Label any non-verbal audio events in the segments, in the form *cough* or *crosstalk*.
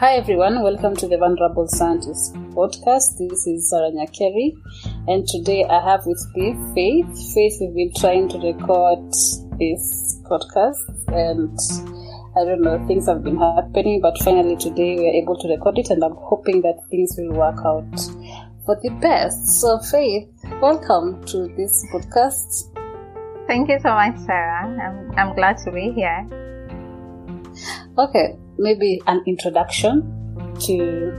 Hi everyone, welcome to the Vulnerable Scientist podcast. This is Sarah Nyakeri, and today I have with me Faith. Faith, we've been trying to record this podcast, and I don't know, things have been happening, but finally today we are able to record it, and I'm hoping that things will work out for the best. So, Faith, welcome to this podcast. Thank you so much, Sarah. I'm, I'm glad to be here. Okay, maybe an introduction to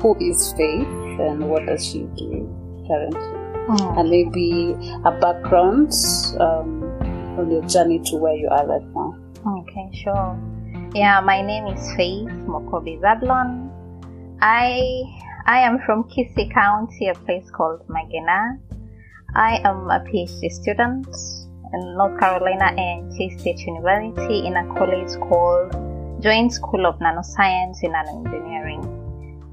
who is Faith and what does she do currently, Hmm. and maybe a background um, on your journey to where you are right now. Okay, sure. Yeah, my name is Faith Mokobi Zablon. I I am from Kisii County, a place called Magena. I am a PhD student in North Carolina A&T State University in a college called Joint School of Nanoscience in Nanoengineering.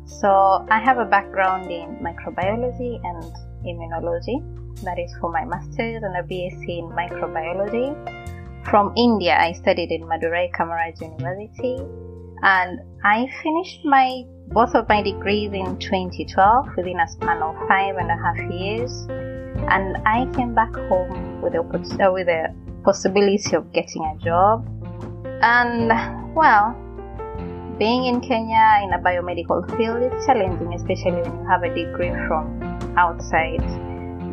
So I have a background in microbiology and immunology. That is for my master's and a BSc in microbiology. From India, I studied in Madurai Kamaraj University, and I finished my both of my degrees in 2012 within a span of five and a half years. And I came back home with the with the possibility of getting a job. And well, being in Kenya in a biomedical field is challenging, especially when you have a degree from outside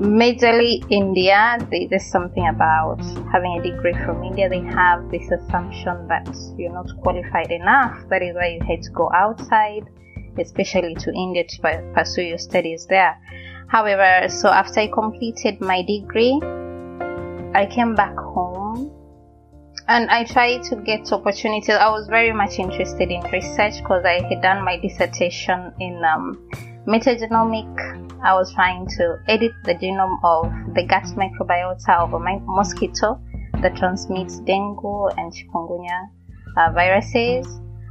majorly India, they, there's something about having a degree from India. They have this assumption that you're not qualified enough. That is why you had to go outside, especially to India to pursue your studies there. However, so after I completed my degree, I came back home and I tried to get opportunities. I was very much interested in research because I had done my dissertation in um, metagenomic I was trying to edit the genome of the gut microbiota of a mosquito that transmits dengue and chikungunya uh, viruses.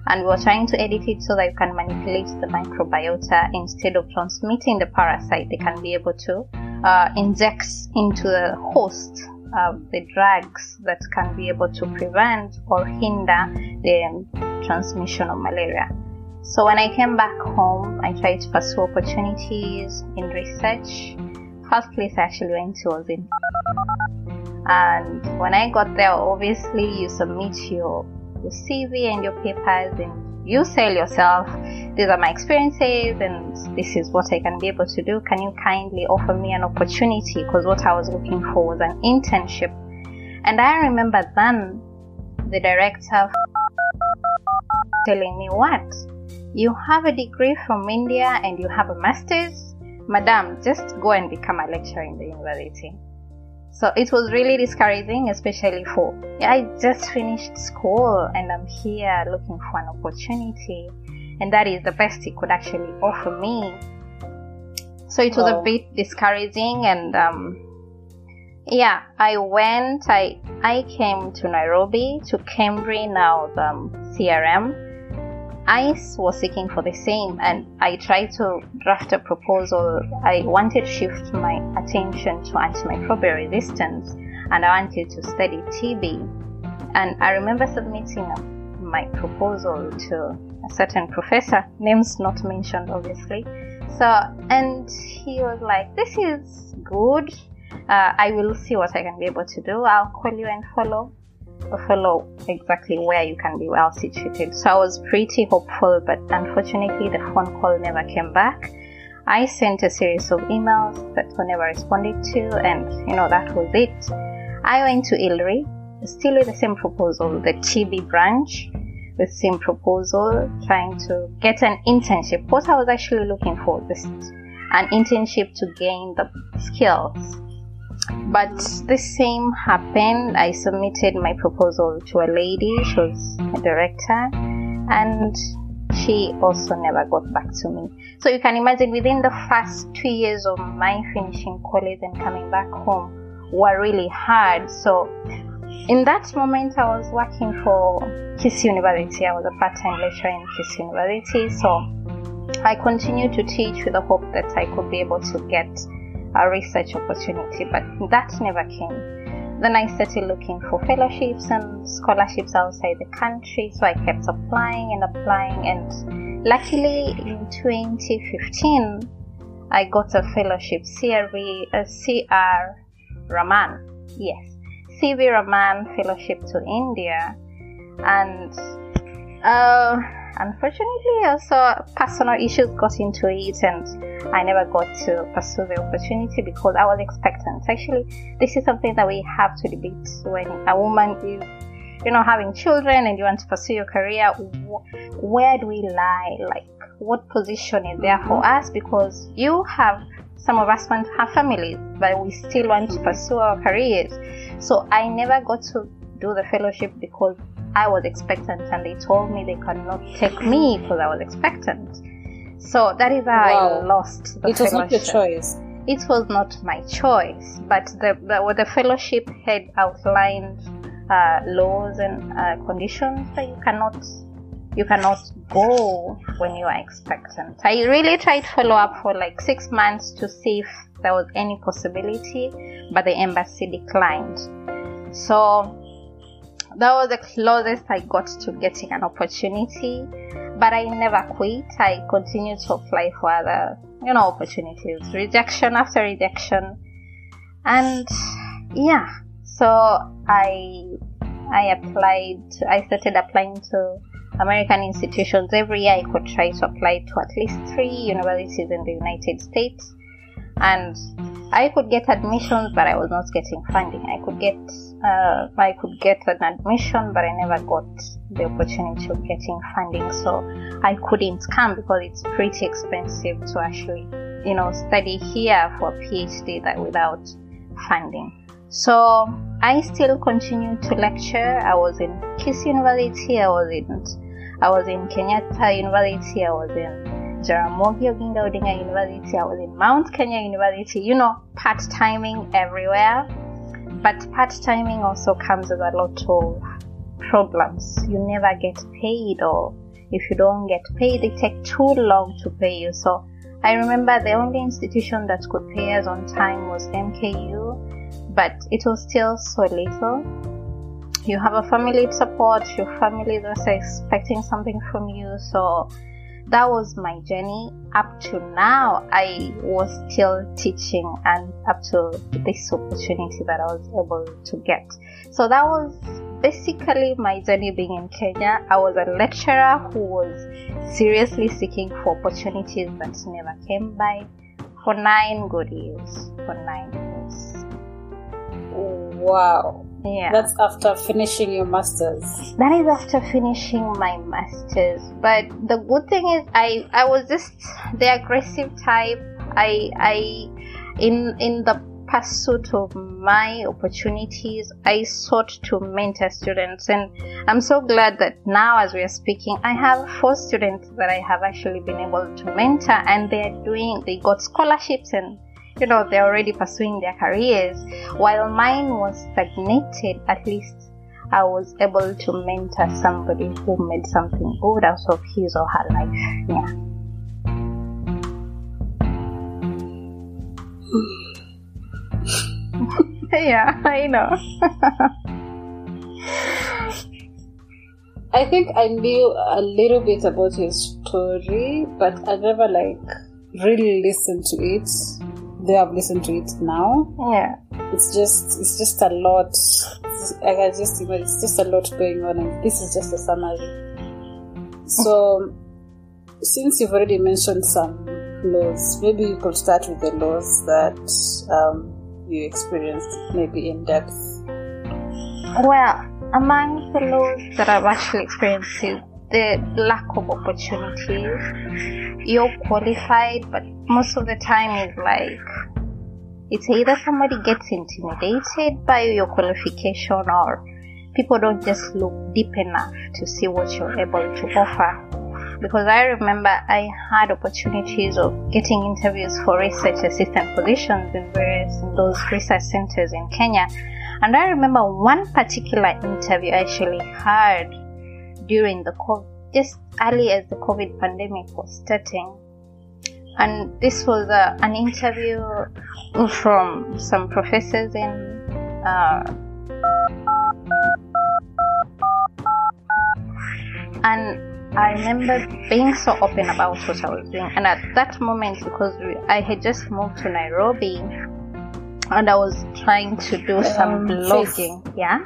And we were trying to edit it so that you can manipulate the microbiota instead of transmitting the parasite. They can be able to uh, inject into the host uh, the drugs that can be able to prevent or hinder the transmission of malaria. So when I came back home, I tried to pursue opportunities in research. First place I actually went to was in. And when I got there, obviously you submit your, your CV and your papers and you sell yourself. These are my experiences and this is what I can be able to do. Can you kindly offer me an opportunity? Because what I was looking for was an internship. And I remember then the director telling me what? You have a degree from India and you have a master's? Madam, just go and become a lecturer in the university. So it was really discouraging, especially for I just finished school and I'm here looking for an opportunity, and that is the best he could actually offer me. So it was Wow. a bit discouraging, and um, yeah, I went. I I came to Nairobi to KEMRI now the um, CRM. I was seeking for the same, and I tried to draft a proposal. I wanted to shift my attention to antimicrobial resistance, and I wanted to study TB. And I remember submitting my proposal to a certain professor, names not mentioned, obviously. So, and he was like, "This is good. Uh, I will see what I can be able to do. I'll call you and follow." Follow exactly where you can be well situated. So I was pretty hopeful, but unfortunately the phone call never came back. I sent a series of emails that were never responded to, and you know that was it. I went to ILRI, still with the same proposal, the TB branch, with same proposal, trying to get an internship. What I was actually looking for, just an internship to gain the skills but the same happened. I submitted my proposal to a lady, she was a director, and she also never got back to me. So you can imagine within the first two years of my finishing college and coming back home were really hard. So in that moment, I was working for Kisii University. I was a part-time lecturer in Kisii University. So I continued to teach with the hope that I could be able to get a research opportunity, but that never came. then I started looking for fellowships and scholarships outside the country. So I kept applying and applying, and luckily in 2015, I got a fellowship, CRV, a CR Raman. Yes, CV Raman fellowship to India, and uh, unfortunately, also personal issues got into it, and I never got to pursue the opportunity because I was expectant. Actually, this is something that we have to debate when a woman is, you know, having children and you want to pursue your career. Where do we lie? Like, what position is there for mm-hmm. us? Because you have some of us want to have families, but we still want to pursue our careers. So I never got to do the fellowship because I was expectant and they told me they cannot take me because I was expectant. So that is how wow. I lost the It was not your choice. It was not my choice, but the, the, the fellowship had outlined uh, laws and uh, conditions that you cannot you cannot go when you are expectant. I really tried to follow up for like six months to see if there was any possibility, but the embassy declined. So that was the closest I got to getting an opportunity, but I never quit. I continued to apply for other, you know, opportunities, rejection after rejection, and yeah. So I I applied. I started applying to American institutions every year. I could try to apply to at least three universities in the United States, and I could get admissions, but I was not getting funding. I could get uh, I could get an admission, but I never got the opportunity of getting funding. So I couldn't come because it's pretty expensive to actually, you know, study here for a PhD that without funding. So I still continued to lecture. I was in Kisii University. I was in I was in Kenyatta University. I was in Jaramogi Oginga Odinga University. I was in Mount Kenya University. You know, part timing everywhere. But part timing also comes with a lot of problems. You never get paid, or if you don't get paid, they take too long to pay you. So I remember the only institution that could pay us on time was MKU, but it was still so little. You have a family support, your family is also expecting something from you, so that was my journey. Up to now i was still teaching and up to this opportunity that i was able to get. So that was basically my journey being in kenya. I was a lecturer who was seriously seeking for opportunities that never came by. For nine good years. For nine years. Wow yeah. That's after finishing your masters. That is after finishing my masters. But the good thing is I I was just the aggressive type. I I in in the pursuit of my opportunities, I sought to mentor students and I'm so glad that now as we are speaking, I have four students that I have actually been able to mentor and they're doing they got scholarships and you know they're already pursuing their careers. While mine was stagnated at least i was able to mentor somebody who made something good out of his or her life. Yeah. *laughs* Yeah i know. *laughs* I think i knew a little bit about his story but i never like really listened to it they have listened to it now. Yeah. It's just it's just a lot. I can just imagine it's just a lot going on, and this is just a summary. So, since you've already mentioned some laws, maybe you could start with the laws that um, you experienced, maybe in depth. Well, among the laws that I've actually experienced is the lack of opportunities you're qualified, but most of the time it's like it's either somebody gets intimidated by your qualification or people don't just look deep enough to see what you're able to offer. Because I remember I had opportunities of getting interviews for research assistant positions in various in those research centers in Kenya. And I remember one particular interview I actually had during the COVID, just early as the COVID pandemic was starting. And this was uh, an interview from some professors in uh, and I remember being so open about what I was doing. And at that moment, because we, I had just moved to Nairobi, and I was trying to do some um, blogging. Faith. Yeah.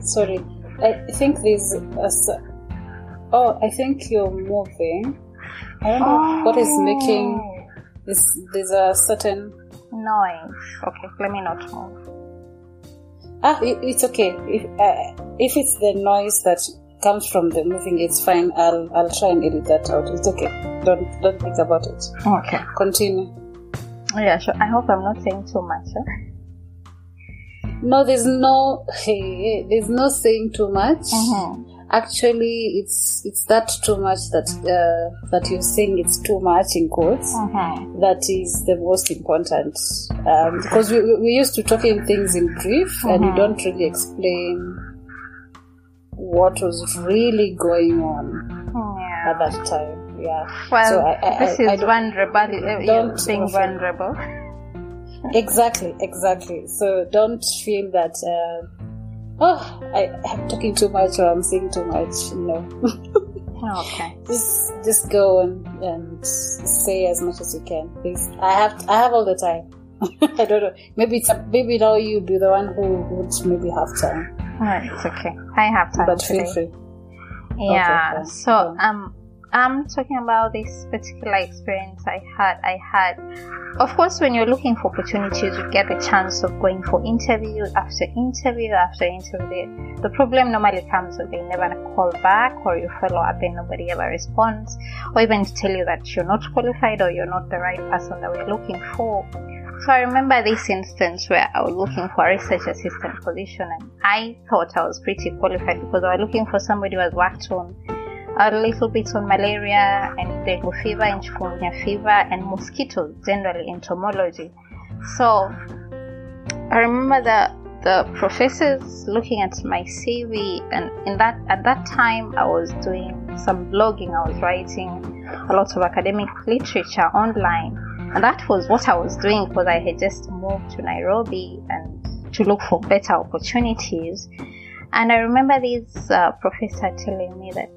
Sorry, I think there's a. Oh, I think you're moving. I don't know what is making this. There's a certain. noise. Okay, let me not move. Ah, it, it's okay. If uh, if it's the noise that comes from the moving, it's fine. I'll I'll try and edit that out. It's okay. Don't don't think about it. Okay. Continue. Yeah, sure. I hope I'm not saying too much. Eh? No, there's no *laughs* there's no saying too much. Mm-hmm. Actually, it's it's that too much that uh, that you're saying it's too much in quotes. Mm-hmm. That is the most important um, because we, we used to talking things in brief and we Mhm. don't really explain what was really going on Yeah. at that time. Yeah. Well, So I- I- this I- is vulnerable. uh, you don't being vulnerable. Exactly, exactly. So don't feel that, uh, oh, I, I'm talking too much or I'm saying too much. No. *laughs* Okay. just just go and, and say as much as you can. Please. I have I have all the time. *laughs* I don't know. Maybe it's maybe now you be the one who would maybe have time. Alright, it's okay. I have time but today. feel free. Yeah. fine, so um, I'm talking about this particular experience I had. I had, of course, when you're looking for opportunities, you get the chance of going for interview after interview after interview. The problem normally comes when they never call back, or you follow up and nobody ever responds, or even tell you that you're not qualified or you're not the right person that we're looking for. So I remember this instance where I was looking for a research assistant position and I thought I was pretty qualified because I was looking for somebody who has worked on a little bit on malaria and dengue fever and chikungunya fever and mosquitoes generally entomology. So I remember the the professors looking at my CV and in that at that time I was doing some blogging, I was writing a lot of academic literature online and that was what I was doing because I had just moved to Nairobi and to look for better opportunities. And I remember this uh, professor telling me that,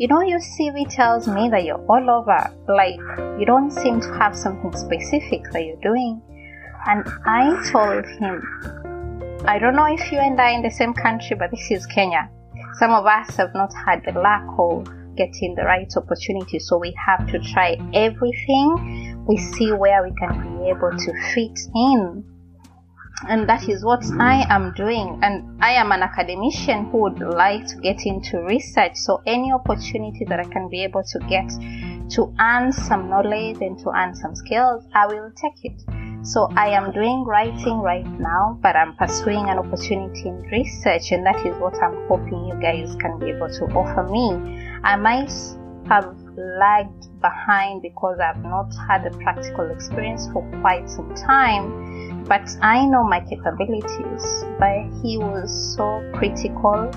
you know, your CV tells me that you're all over. Like, you don't seem to have something specific that you're doing. And I told him, I don't know if you and I in the same country, but this is Kenya. Some of us have not had the luck of getting the right opportunity, so we have to try everything. We see where we can be able to fit in. And that is what I am doing. And I am an academician who would like to get into research. So any opportunity that I can be able to get to earn some knowledge and to earn some skills, I will take it. So I am doing writing right now, but I'm pursuing an opportunity in research, and that is what I'm hoping you guys can be able to offer me. I might have lagged behind because I've not had a practical experience for quite some time, but I know my capabilities. But he was so critical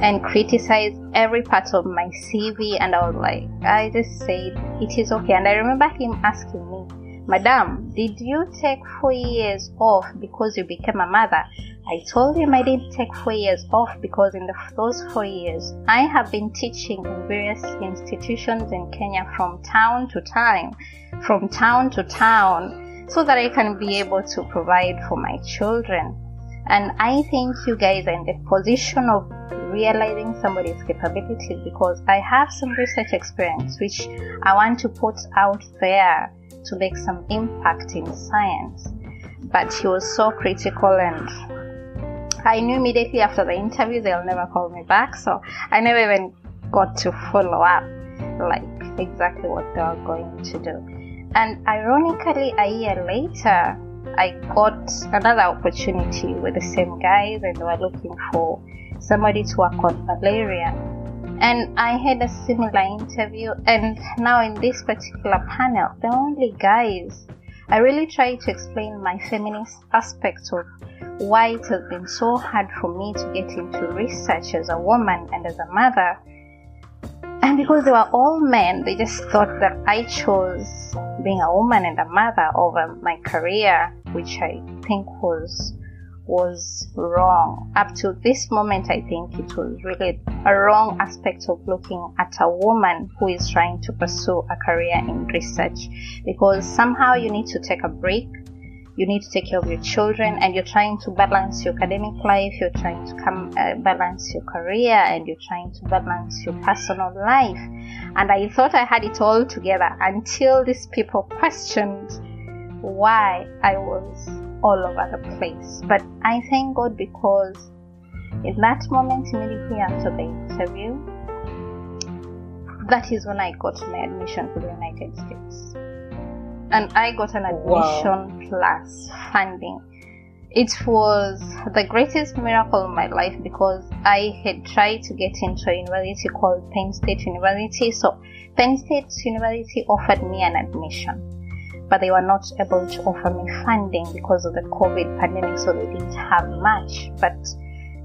and criticized every part of my CV, and I was like, I just said, it is okay. And I remember him asking me, Madam, did you take four years off because you became a mother? I told him I didn't take four years off because in the, those four years, I have been teaching in various institutions in Kenya from town to town, from town to town, so that I can be able to provide for my children. And I think you guys are in the position of realizing somebody's capabilities because I have some research experience which I want to put out there to make some impact in science. But he was so critical and I knew immediately after the interview they'll never call me back, so I never even got to follow up like exactly what they were going to do. And ironically, a year later, I got another opportunity with the same guys, and they were looking for somebody to work on malaria. And I had a similar interview, and now in this particular panel, the only guys. I really try to explain my feminist aspect of why it has been so hard for me to get into research as a woman and as a mother. And because they were all men, they just thought that I chose being a woman and a mother over my career, which I think was was wrong. Up to this moment, I think it was really a wrong aspect of looking at a woman who is trying to pursue a career in research because somehow you need to take a break. You need to take care of your children and you're trying to balance your academic life, you're trying to come uh, balance your career and you're trying to balance your personal life. And I thought I had it all together until these people questioned why I was all over the place. But I thank God because in that moment, immediately after the interview, that is when I got my admission to the United States. And I got an admission wow. plus funding. It was the greatest miracle in my life because I had tried to get into a university called Penn State University. So Penn State University offered me an admission but they were not able to offer me funding because of the COVID pandemic, so they didn't have much. But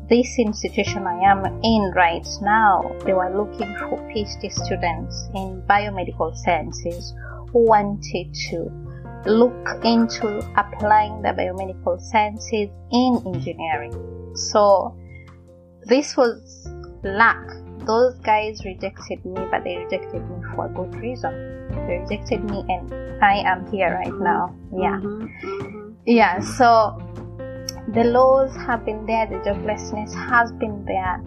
this institution I am in right now, they were looking for PhD students in biomedical sciences who wanted to look into applying the biomedical sciences in engineering. So this was luck. Those guys rejected me, but they rejected me for a good reason. They rejected me and I am here right now. Yeah. Mm-hmm. mm-hmm. Yeah. So the laws have been there, the joblessness has been there.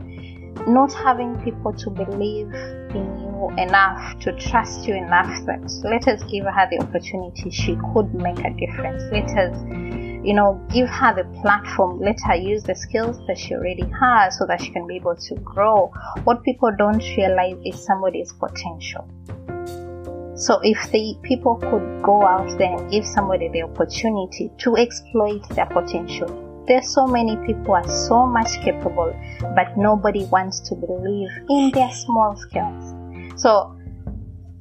Not having people to believe in you enough, to trust you enough that let us give her the opportunity. She could make a difference. Let us, you know, give her the platform. Let her use the skills that she already has so that she can be able to grow. What people don't realize is somebody's potential. So if the people could go out there and give somebody the opportunity to exploit their potential, there's so many people are so much capable, but nobody wants to believe in their small skills. So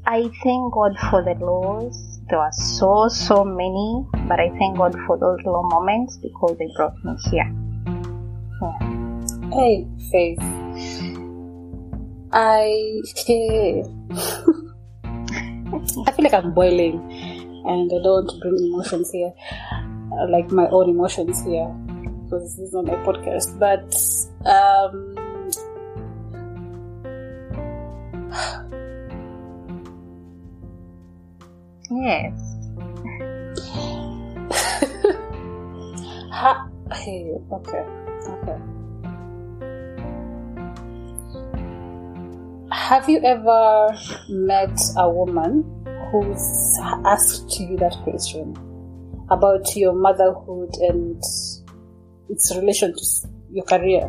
I thank God for the laws. There are so so many, but I thank God for those law moments because they brought me here. Yeah. Hey, Faith. I *laughs* I feel like I'm boiling and I don't bring emotions here, like my own emotions here, because this is not my podcast. But, um, yes. ha- okay, okay. Have you ever met a woman who's asked you that question about your motherhood and its relation to your career?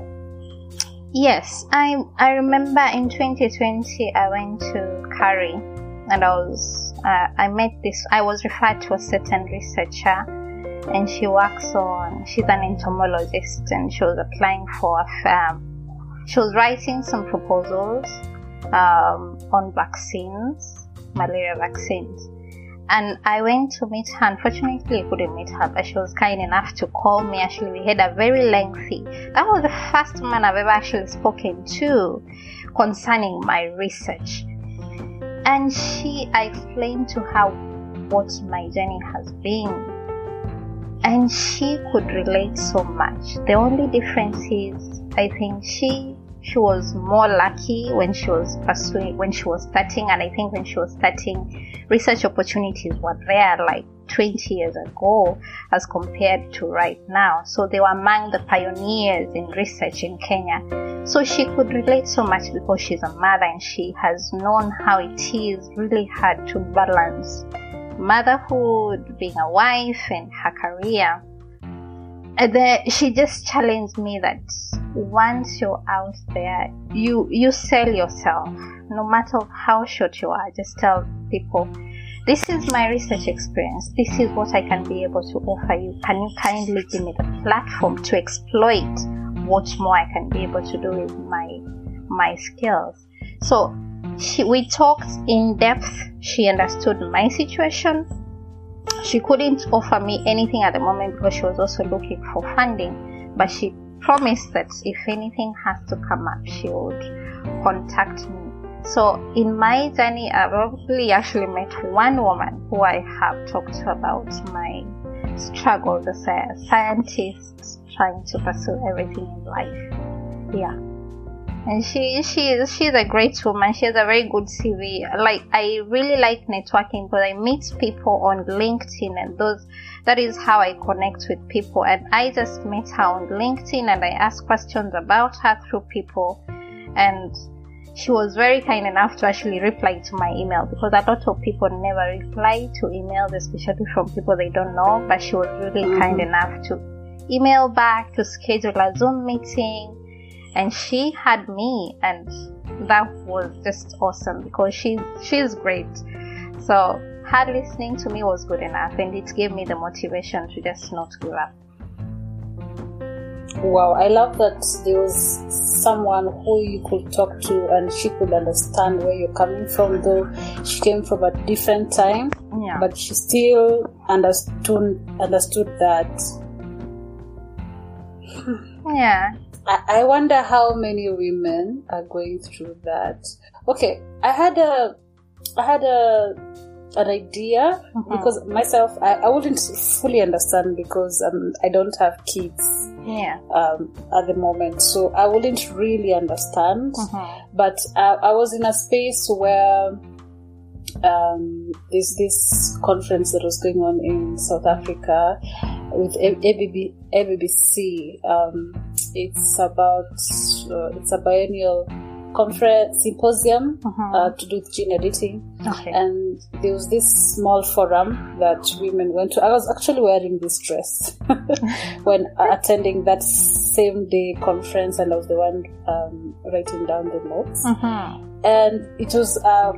Yes, I I remember in 2020 I went to CARI and I was uh, I met this I was referred to a certain researcher and she works on she's an entomologist and she was applying for a firm. She was writing some proposals um, on vaccines, malaria vaccines. And I went to meet her. Unfortunately, I couldn't meet her, but she was kind enough to call me. Actually, we had a very lengthy. That was the first man I've ever actually spoken to concerning my research. And she, I explained to her what my journey has been. And she could relate so much. The only difference is, I think she she was more lucky when she was pursuing when she was starting and i think when she was starting research opportunities were there like 20 years ago as compared to right now. So they were among the pioneers in research in kenya. So she could relate so much because she's a mother and she has known how it is really hard to balance motherhood being a wife and her career. And then she just challenged me that once you're out there, you you sell yourself. No matter how short you are, just tell people, this is my research experience. This is what I can be able to offer you. Can you kindly give me the platform to exploit what more I can be able to do with my my skills? So she, we talked in depth. She understood my situation. She couldn't offer me anything at the moment because she was also looking for funding, but she promised that if anything has to come up, she would contact me. So in my journey, I've probably actually met one woman who I have talked to about my struggles as a scientist trying to pursue everything in life. Yeah. And she she is she's a great woman. She has a very good CV. Like I really like networking because I meet people on LinkedIn and those that is how I connect with people. And I just met her on LinkedIn and I ask questions about her through people and she was very kind enough to actually reply to my email because a lot of people never reply to emails, especially from people they don't know. But she was really mm-hmm. kind enough to email back to schedule a Zoom meeting, and she had me, and that was just awesome because she's she's great. So her listening to me was good enough, and it gave me the motivation to just not give up. Wow, I love that there was someone who you could talk to and she could understand where you're coming from, though she came from a different time. Yeah. But she still understood understood that. Yeah. I, I wonder how many women are going through that. Okay, I had a I had a an idea mm-hmm. because myself I, I wouldn't fully understand because um, I don't have kids yeah um, at the moment so I wouldn't really understand mm-hmm. but I, I was in a space where um, there's this conference that was going on in South Africa with ABB, ABBC. Um, it's about uh, it's a biennial conference symposium uh-huh. uh, to do with gene editing. Okay. And there was this small forum that women went to. I was actually wearing this dress *laughs* when attending that same day conference, and I was the one um, writing down the notes. Uh-huh. And it was a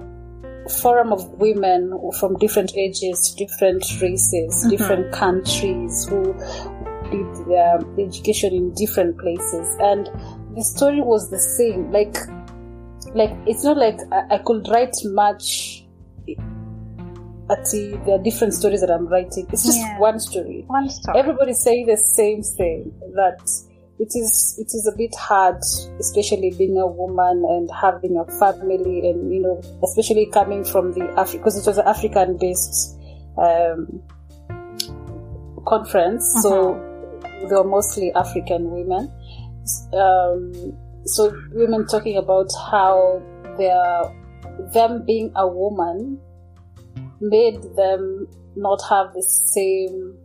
forum of women from different ages, different races, Mhm. different countries who did their education in different places. And the story was the same. Like, like it's not like I, I could write much. At the, there are different stories that I'm writing. It's just Yeah. one story. One story. Everybody say the same thing that it is it is a bit hard, especially being a woman and having a family, and you know, especially coming from the Africa because it was an African based um, conference, so they were mostly African women. Um, so women talking about how their them being a woman made them not have the same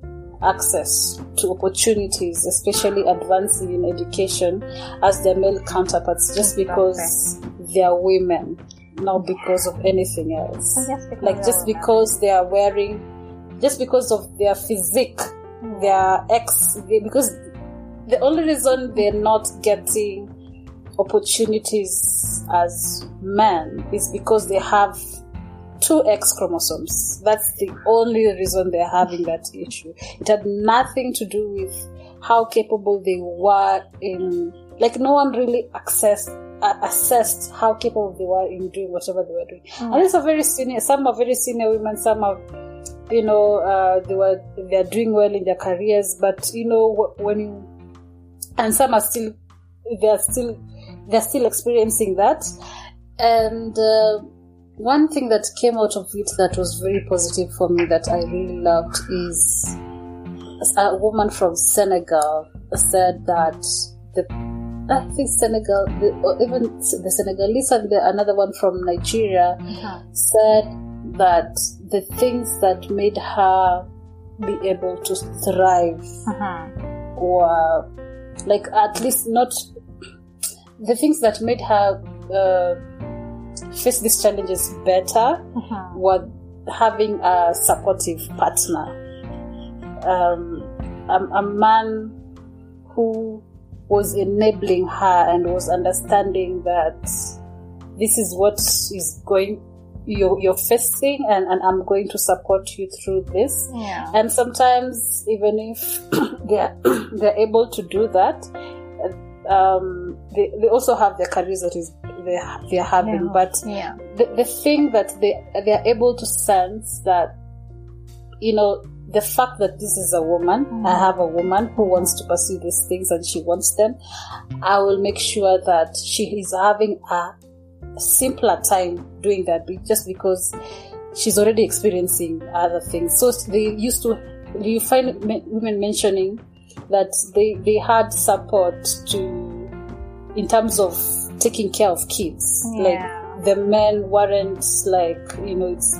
access to opportunities, especially advancing in education, as their male counterparts, just because they are women, not because of anything else. Like just because they are wearing, just because of their physique, their ex, they, because the only reason they're not getting opportunities as men is because they have two X chromosomes. That's the only reason they're having that issue. It had nothing to do with how capable they were in, like, no one really accessed, uh, assessed how capable they were in doing whatever they were doing. And these are very senior, some are very senior women, some are, you know, uh, they were, they're doing well in their careers, but, you know, when you, and some are still, they're still, they're still experiencing that. And, uh, one thing that came out of it that was very positive for me that I really loved is a woman from Senegal said that the I think Senegal, the, or even the Senegalese and the, another one from Nigeria Uh-huh. said that the things that made her be able to thrive Uh-huh. or like at least not the things that made her uh, face these challenges better Uh-huh. were having a supportive partner um, a, a man who was enabling her and was understanding that this is what is going you're, you're facing and, and i'm going to support you through this Yeah. and sometimes even if *clears throat* they're *clears throat* they're able to do that um, they, they also have their careers that is they they're having Yeah. but Yeah. the, the thing that they they're able to sense that you know the fact that this is a woman Mhm. i have a woman who wants to pursue these things and she wants them i will make sure that she is having a simpler time doing that just because she's already experiencing other things so they used to you find women mentioning that they they had support to in terms of taking care of kids Yeah. like the men weren't like you know it's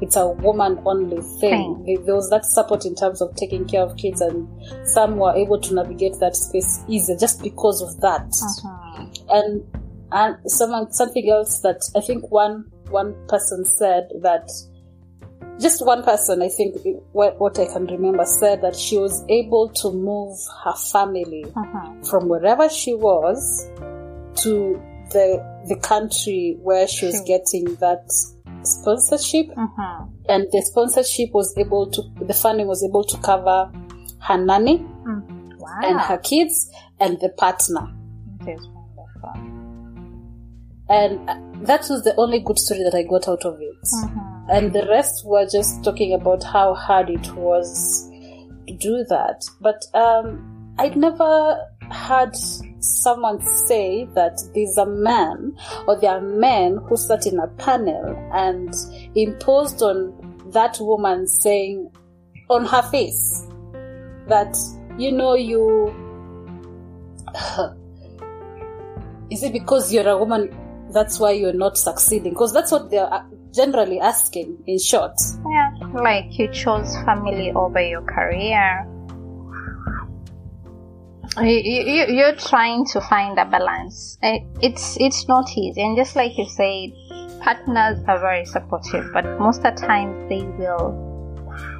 it's a woman only thing Thing. There- was that support in terms of taking care of kids and some were able to navigate that space easier just because of that Mhm. and and someone something else that I think one one person said that just one person I think what, what I can remember said that she was able to move her family Mhm. from wherever she was to the the country where she was getting that sponsorship Mhm. and the sponsorship was able to the funding was able to cover her nanny Mm. Wow. and her kids and the partner That is wonderful. and uh, that was the only good story that I got out of it. Mhm. And the rest were just talking about how hard it was to do that. But um, I'd never heard someone say that there's a man or there are men who sat in a panel and imposed on that woman saying on her face that, you know, you. *sighs* Is it because you're a woman that's why you're not succeeding? Because that's what they're uh, generally asking, in short. Yeah, like you chose family over your career. You, you, you're trying to find a balance. It's it's not easy, and just like you said, partners are very supportive, but most of the time they will.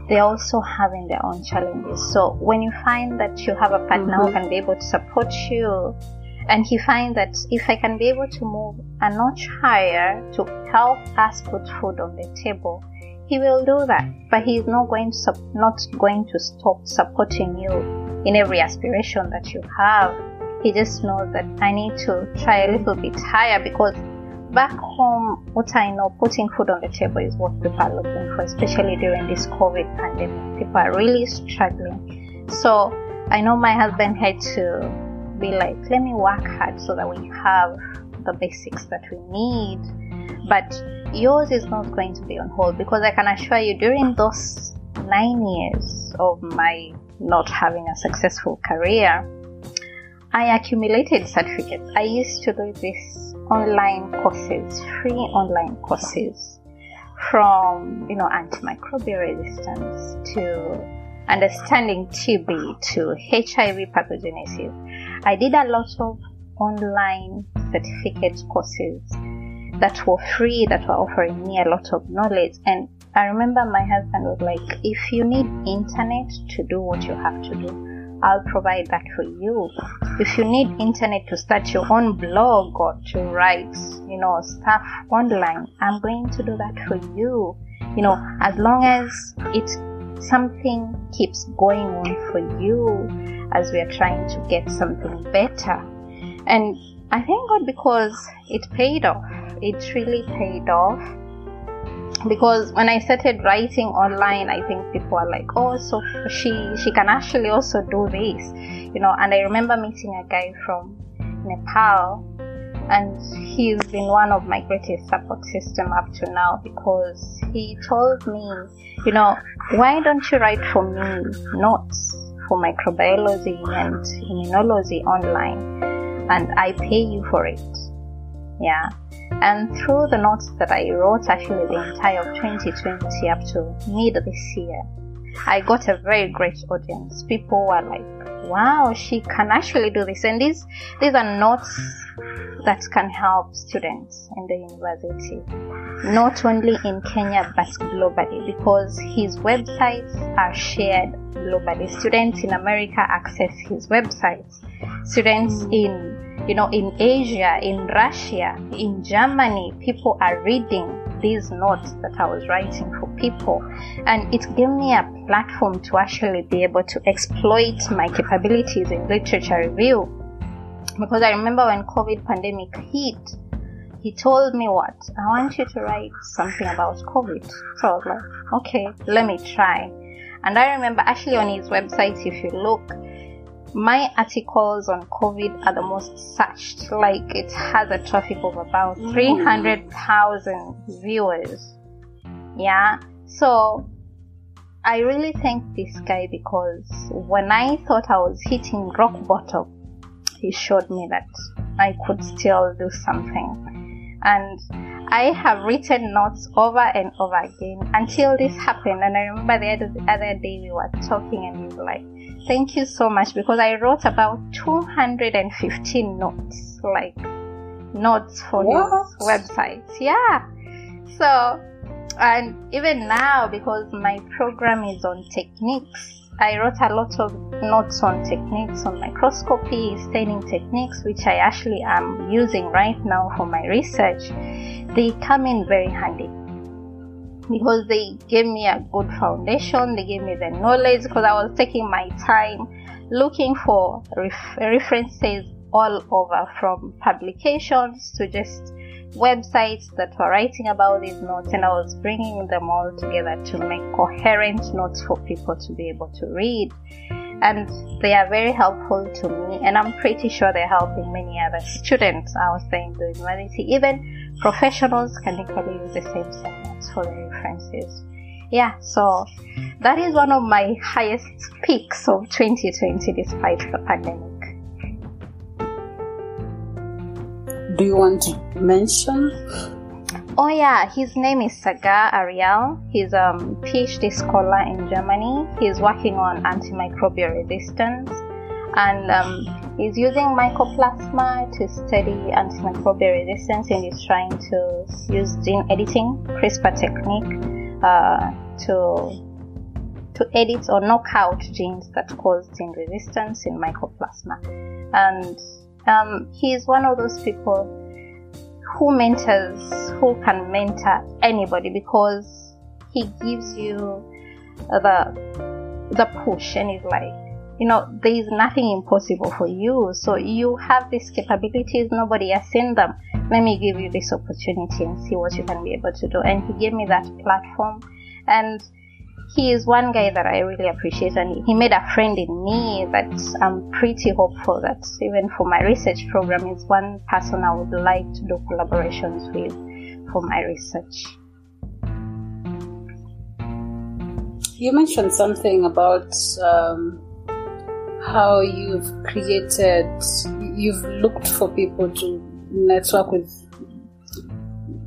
They're also having their own challenges. So when you find that you have a partner who Mhm. can be able to support you, and he finds that if I can be able to move a notch higher to help us put food on the table, he will do that. But he's not going to not going to stop supporting you in every aspiration that you have. He just knows that I need to try a little bit higher because back home, what I know, putting food on the table is what people are looking for, especially during this COVID pandemic. People are really struggling. So I know my husband had to be like, let me work hard so that we have the basics that we need. But yours is not going to be on hold because I can assure you during those nine years of my not having a successful career, I accumulated certificates. I used to do these online courses, free online courses from, you know, antimicrobial resistance to understanding TB to HIV pathogenesis. I did a lot of online certificate courses that were free, that were offering me a lot of knowledge. And I remember my husband was like, if you need internet to do what you have to do, I'll provide that for you. If you need internet to start your own blog or to write, you know, stuff online, I'm going to do that for you. You know, as long as it's something keeps going on for you as we are trying to get something better. And I thank God because it paid off. It really paid off. Because when I started writing online, I think people are like, "Oh, so she she can actually also do this," you know. And I remember meeting a guy from Nepal, and he's been one of my greatest support system up to now because he told me, you know, why don't you write for me notes for microbiology and immunology online, and I pay you for it. Yeah. And through the notes that I wrote, actually the entire of 2020 up to mid this year, I got a very great audience. People were like, "Wow, she can actually do this," and these these are notes that can help students in the university, not only in Kenya but globally, because his websites are shared globally. Students in America access his websites. Students in you know, in Asia, in Russia, in Germany, people are reading these notes that I was writing for people. And it gave me a platform to actually be able to exploit my capabilities in literature review. Because I remember when COVID pandemic hit, he told me what? I want you to write something about COVID. So I was like, okay, let me try. And I remember actually on his website, if you look, my articles on COVID are the most searched. Like it has a traffic of about 300,000 viewers. Yeah. So I really thank this guy because when I thought I was hitting rock bottom, he showed me that I could still do something. And I have written notes over and over again until this happened. And I remember the other, the other day we were talking and he was like, thank you so much because I wrote about 215 notes, like notes for What? his website. Yeah. So, and even now because my program is on techniques, I wrote a lot of notes on techniques on microscopy, staining techniques, which I actually am using right now for my research. They come in very handy because they gave me a good foundation, they gave me the knowledge because I was taking my time looking for ref- references all over from publications to just websites that were writing about these notes and I was bringing them all together to make coherent notes for people to be able to read. And they are very helpful to me and I'm pretty sure they're helping many other students out there in the university. Even professionals can equally use the same their references. Yeah, so that is one of my highest peaks of 2020 despite the pandemic. Do you want to mention? Oh yeah, his name is Sagar Aryal. He's a PhD scholar in Germany. He's working on antimicrobial resistance and um, he's using mycoplasma to study antimicrobial resistance and he's trying to use gene editing, CRISPR technique uh, to to edit or knock out genes that cause gene resistance in mycoplasma. And um, he's one of those people who mentors, who can mentor anybody because he gives you the the push and he's like, you know, there is nothing impossible for you. So you have these capabilities, nobody has seen them. Let me give you this opportunity and see what you can be able to do. And he gave me that platform and he is one guy that I really appreciate, and he made a friend in me that I'm pretty hopeful that even for my research program is one person I would like to do collaborations with for my research. You mentioned something about um, how you've created, you've looked for people to network with.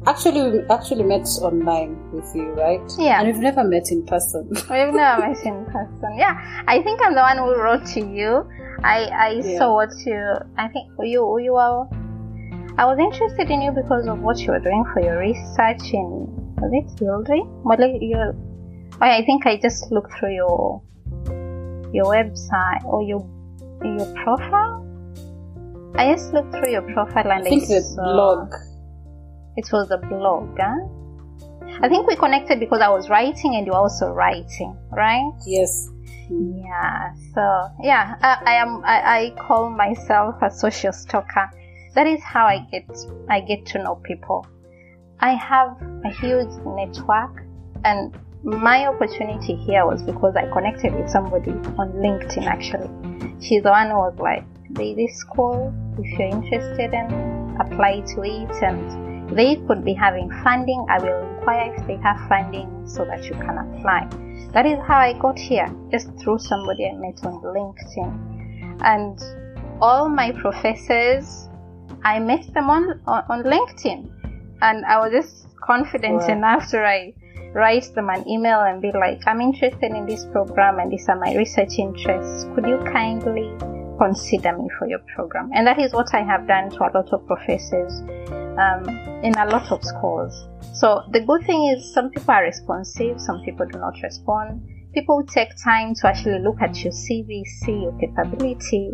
Actually, we actually met online with you, right? Yeah. And we've never met in person. *laughs* We've never met in person. Yeah, I think I'm the one who wrote to you. I I Yeah. saw what you. I think you you were. Uh, I was interested in you because of what you were doing for your research in was it Hildry? Well, like your. Oh, I think I just looked through your your website or your your profile. I just looked through your profile and I think saw- blog. It was a blog, huh? I think we connected because I was writing and you were also writing, right? Yes. Yeah. So yeah, I, I am. I, I call myself a social stalker. That is how I get I get to know people. I have a huge network, and my opportunity here was because I connected with somebody on LinkedIn. Actually, she's the one who was like, "There's this school. If you're interested in, apply to it." And they could be having funding. I will inquire if they have funding so that you can apply. That is how I got here, just through somebody I met on LinkedIn. And all my professors, I met them on, on, on LinkedIn. And I was just confident Wow. enough to write, write them an email and be like, I'm interested in this program and these are my research interests. Could you kindly consider me for your program? And that is what I have done to a lot of professors um, in a lot of schools. So the good thing is some people are responsive, some people do not respond. People take time to actually look at your CV, see your capability,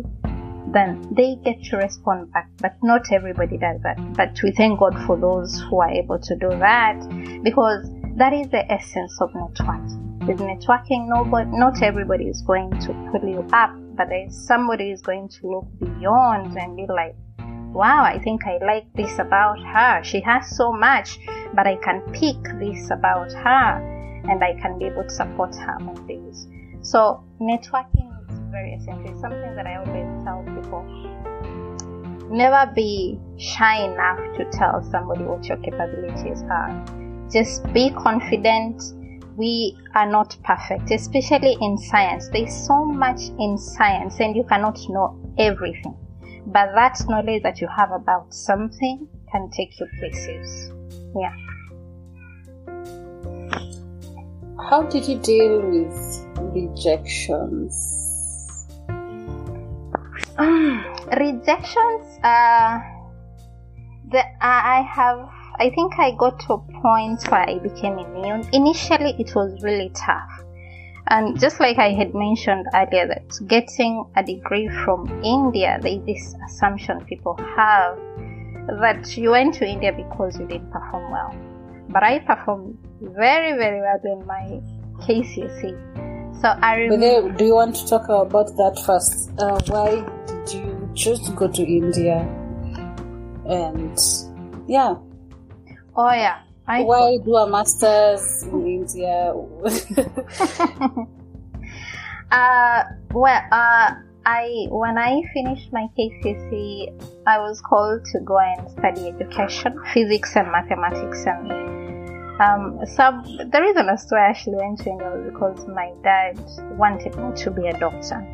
then they get to respond back. But not everybody does that. But we thank God for those who are able to do that because that is the essence of networking. With networking, nobody, not everybody is going to pull you up, but somebody is going to look beyond and be like, wow, I think I like this about her. She has so much, but I can pick this about her and I can be able to support her on this. So networking is very essential. It's something that I always tell people. Never be shy enough to tell somebody what your capabilities are. Just be confident, we are not perfect, especially in science. There's so much in science, and you cannot know everything. But that knowledge that you have about something can take you places. Yeah. How did you deal with rejections? Um, rejections, uh, the, I have, I think I got to a point where I became immune. Initially, it was really tough. And just like I had mentioned earlier, that getting a degree from India, there is this assumption people have that you went to India because you didn't perform well. But I performed very, very well in my KCSE. So I remember. Do you want to talk about that first? Uh, why did you choose to go to India? And yeah. Oh yeah. I why do a master's in India? *laughs* uh, well, uh, I when I finished my KCSE, I was called to go and study education, physics and mathematics, and um, some the reason as to I actually went to India was because my dad wanted me to be a doctor,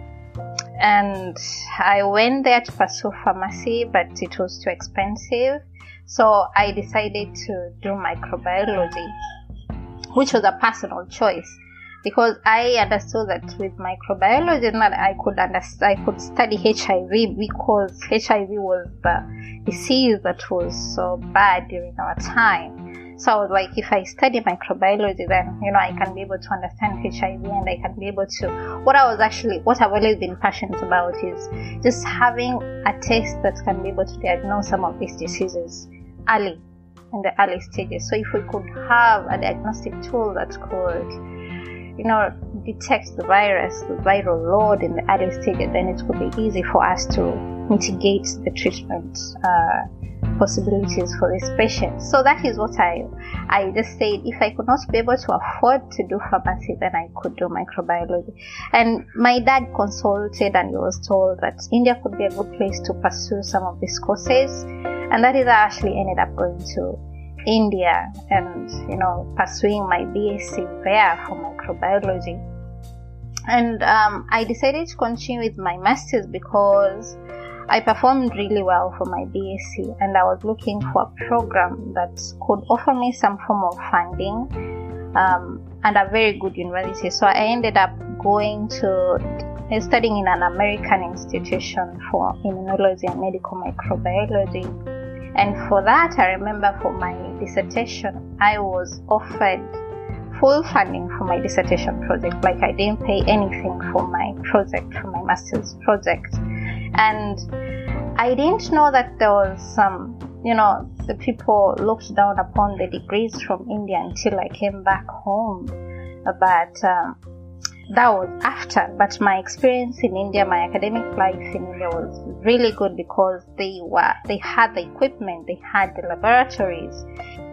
and I went there to pursue pharmacy, but it was too expensive, so I decided to do microbiology, which was a personal choice because I understood that with microbiology that I could understand, I could study HIV because HIV was the disease that was so bad during our time. So I was like, if I study microbiology, then you know I can be able to understand HIV and I can be able to. What I was actually, what I've always been passionate about is just having a test that can be able to diagnose some of these diseases early in the early stages. So if we could have a diagnostic tool that could you know, detect the virus, the viral load in the early stages, then it would be easy for us to mitigate the treatment uh, possibilities for this patient. So that is what I, I just said. If I could not be able to afford to do pharmacy, then I could do microbiology. And my dad consulted and he was told that India could be a good place to pursue some of these courses. And that is I actually ended up going to India and you know pursuing my BSc there for microbiology. And um, I decided to continue with my masters because I performed really well for my BSc and I was looking for a program that could offer me some form of funding um, and a very good university. So I ended up going to studying in an American institution for immunology and medical microbiology and for that, I remember for my dissertation, I was offered full funding for my dissertation project. Like I didn't pay anything for my project, for my master's project. And I didn't know that there was some, you know, the people looked down upon the degrees from India until I came back home. But um, that was after. But my experience in India, my academic life in India was really good because they were they had the equipment, they had the laboratories.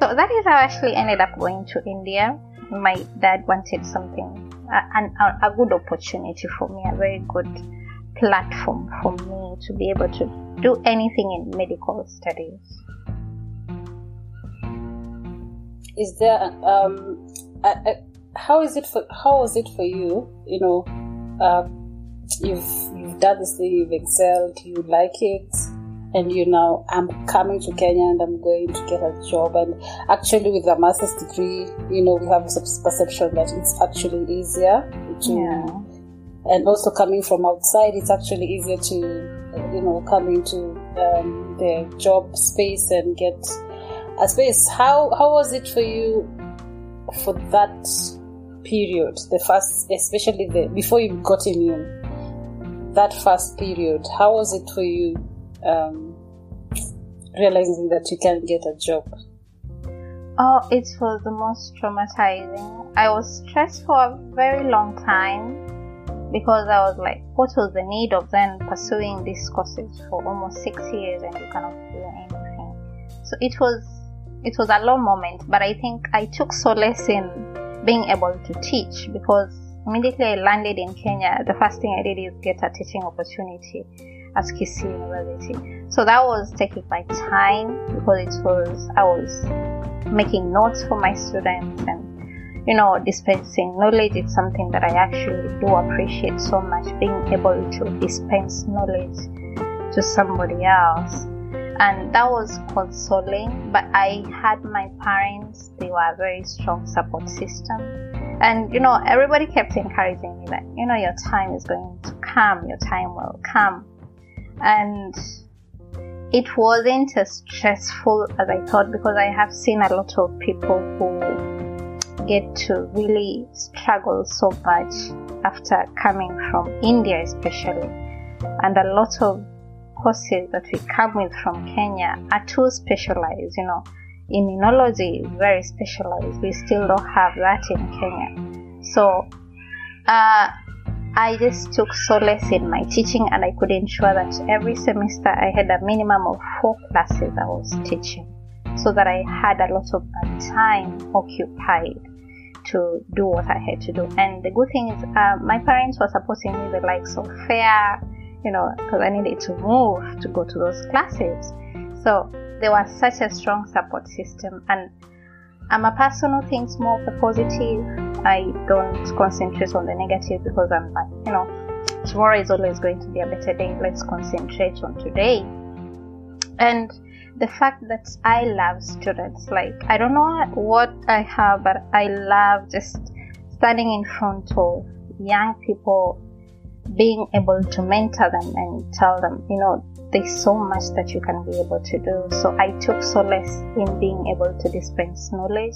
So that is how I actually ended up going to India. My dad wanted something, a, a good opportunity for me, a very good platform for me to be able to do anything in medical studies. Is there um, a, a how is it for how was it for you? You know, uh, you've you've done this thing, you've excelled, you like it, and you now I'm coming to Kenya and I'm going to get a job. And actually, with a master's degree, you know, we have a perception that it's actually easier to. Yeah. And also coming from outside, it's actually easier to, you know, come into um, the job space and get a space. How how was it for you for that period, the first, especially the before you got immune, that first period, how was it for you um, realizing that you can't get a job? Oh, it was the most traumatizing. I was stressed for a very long time because I was like, what was the need of then pursuing these courses for almost six years and you cannot do anything? So it was it was a low moment, but I think I took solace in being able to teach because immediately I landed in Kenya, the first thing I did is get a teaching opportunity at Kisii University. So that was taking my time because it was I was making notes for my students and you know, dispensing knowledge is something that I actually do appreciate so much, being able to dispense knowledge to somebody else. And that was consoling, but I had my parents, they were a very strong support system. And, you know, everybody kept encouraging me that, you know, your time is going to come, your time will come. And it wasn't as stressful as I thought because I have seen a lot of people who get to really struggle so much after coming from India, especially. And a lot of courses that we come with from Kenya are too specialized, you know. Immunology is very specialized. We still don't have that in Kenya. So, uh, I just took solace in my teaching and I could ensure that every semester I had a minimum of four classes I was teaching so that I had a lot of time occupied to do what I had to do. And the good thing is, uh, my parents were supporting me the likes of fare, you know, because I needed to move to go to those classes. So there was such a strong support system and I'm a person who thinks more of the positive. I don't concentrate on the negative because I'm like, you know, tomorrow is always going to be a better day. Let's concentrate on today. And the fact that I love students, like, I don't know what I have, but I love just standing in front of young people, being able to mentor them and tell them, you know, there's so much that you can be able to do. So I took solace in being able to dispense knowledge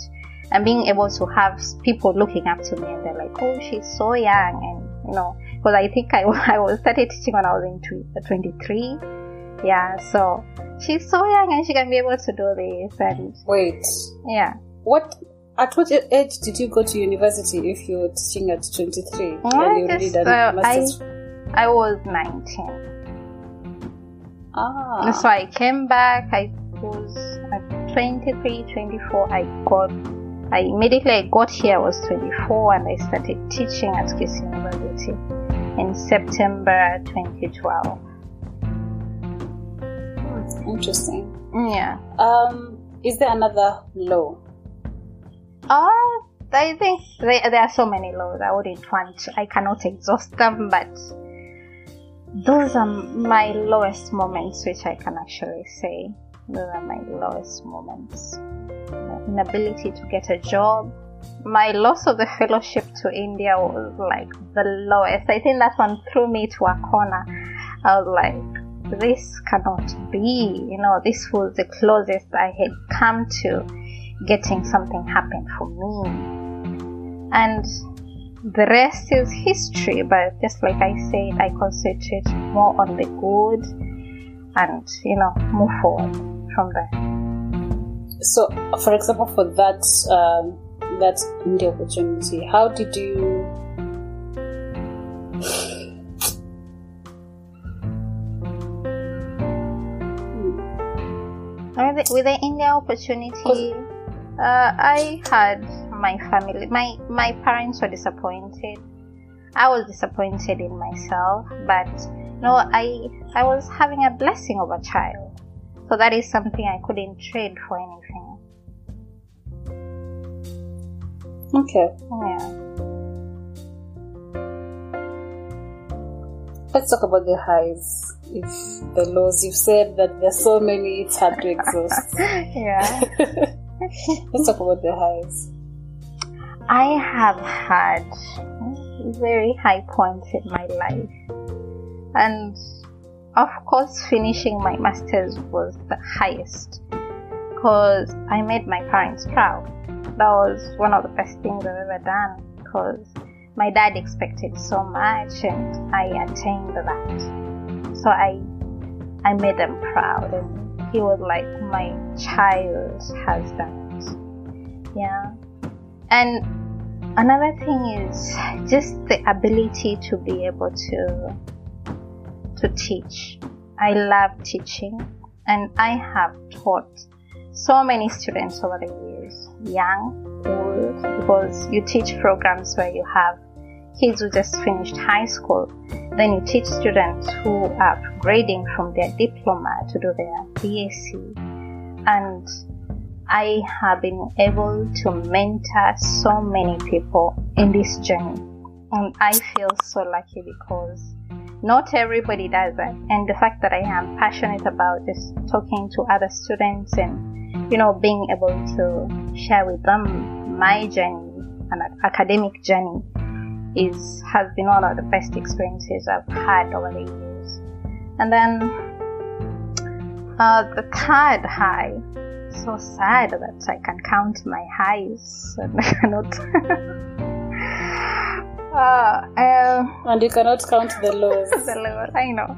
and being able to have people looking up to me and they're like, oh, she's so young. And, you know, because I think I, *laughs* I was started teaching when I was in uh, 23. Yeah, so she's so young and she can be able to do this. And Wait, yeah. what? At what age did you go to university if you're teaching at 23 Well, and I you done uh, master's? I was 19. ah, So I came back, I was at 23, 24, I got, I immediately I got here, I was 24 and I started teaching at Kisii University in September 2012. interesting. Yeah. Um, is there another law? Uh, I think there, are so many laws. I wouldn't want, I cannot exhaust them, but those are my lowest moments, which I can actually say. Those are my lowest moments. The inability to get a job. My loss of the fellowship to India was like the lowest. I think that one threw me to a corner. I was like, this cannot be. You know, this was the closest I had come to getting something happen for me. And the rest is history, but just like I said, I concentrate more on the good and, you know, move forward from there. So, for example, for that um, that India opportunity, how did you? With the, with the India opportunity, uh, I had my family, my, my parents were disappointed. I was disappointed in myself, but no, I, I was having a blessing of a child. So that is something I couldn't trade for anything. Okay, Yeah. let's talk about the highs. If the lows, you've said that there's so many, it's hard to exhaust. *laughs* Yeah. *laughs* let's talk about the highs. I have had very high points in my life. And of course, finishing my master's was the highest because I made my parents proud. That was one of the best things I've ever done because my dad expected so much and I attained that. So I I made them proud and he was like my child husband. Yeah. And another thing is just the ability to be able to to teach. I love teaching and I have taught so many students over the years, young, old, because you teach programs where you have kids who just finished high school. Then you teach students who are upgrading from their diploma to do their BSc. And I have been able to mentor so many people in this journey. And I feel so lucky because not everybody does that. And the fact that I am passionate about just talking to other students and, you know, being able to share with them my journey, an academic journey, is has been one of the best experiences I've had over the years. And then uh, the third high, so sad that I can count my highs and I cannot. *laughs* Uh, um, and you cannot count the lows. *laughs* the lows, I know.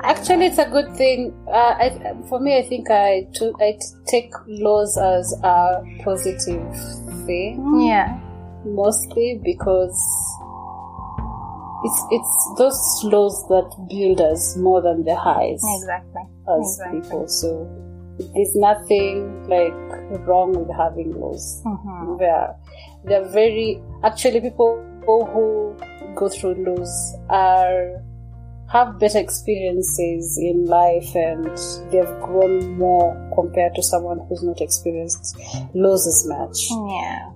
Actually, it's a good thing. Uh, I, for me, I think I, to, I take lows as a positive thing. Yeah. Mostly because it's it's those lows that build us more than the highs. Exactly. As exactly. people, so there's nothing like wrong with having lows. Mm-hmm. They're they're very actually people who go through lows are have better experiences in life and they've grown more compared to someone who's not experienced lows as much. Yeah.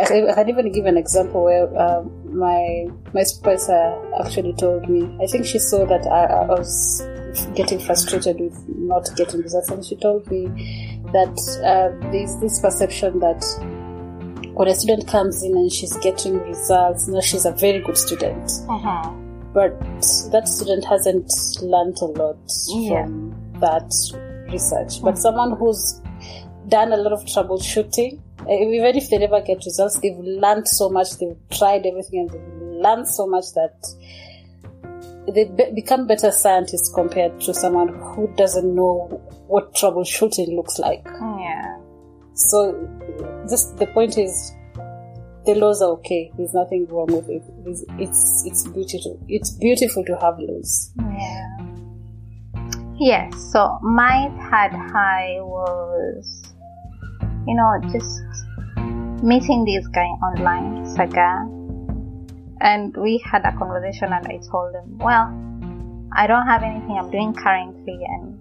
I, I can even give an example where um, my my supervisor actually told me. I think she saw that I, I was getting frustrated with not getting results, and she told me that uh, there's this perception that when a student comes in and she's getting results, you know, she's a very good student. Uh-huh. But that student hasn't learned a lot Yeah. from that research. But someone who's done a lot of troubleshooting, Eh, even if they never get results, they've learned so much, they've tried everything and they've learned so much that they be- become better scientists compared to someone who doesn't know what troubleshooting looks like. Yeah. So, just the point is, the laws are okay. There's nothing wrong with it. It's it's, it's beautiful. It's beautiful to have laws. Yeah. Yes, so my third high was, you know, just meeting this guy online, Sagar. And we had a conversation and I told him, well, I don't have anything I'm doing currently and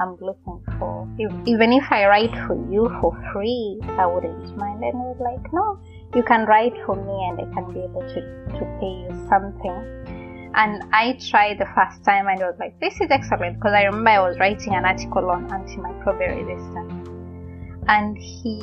I'm looking for, if, even if I write for you for free, I wouldn't mind. And he was like, no, you can write for me and I can be able to, to pay you something. And I tried the first time and I was like, this is excellent because I remember I was writing an article on antimicrobial resistance. And he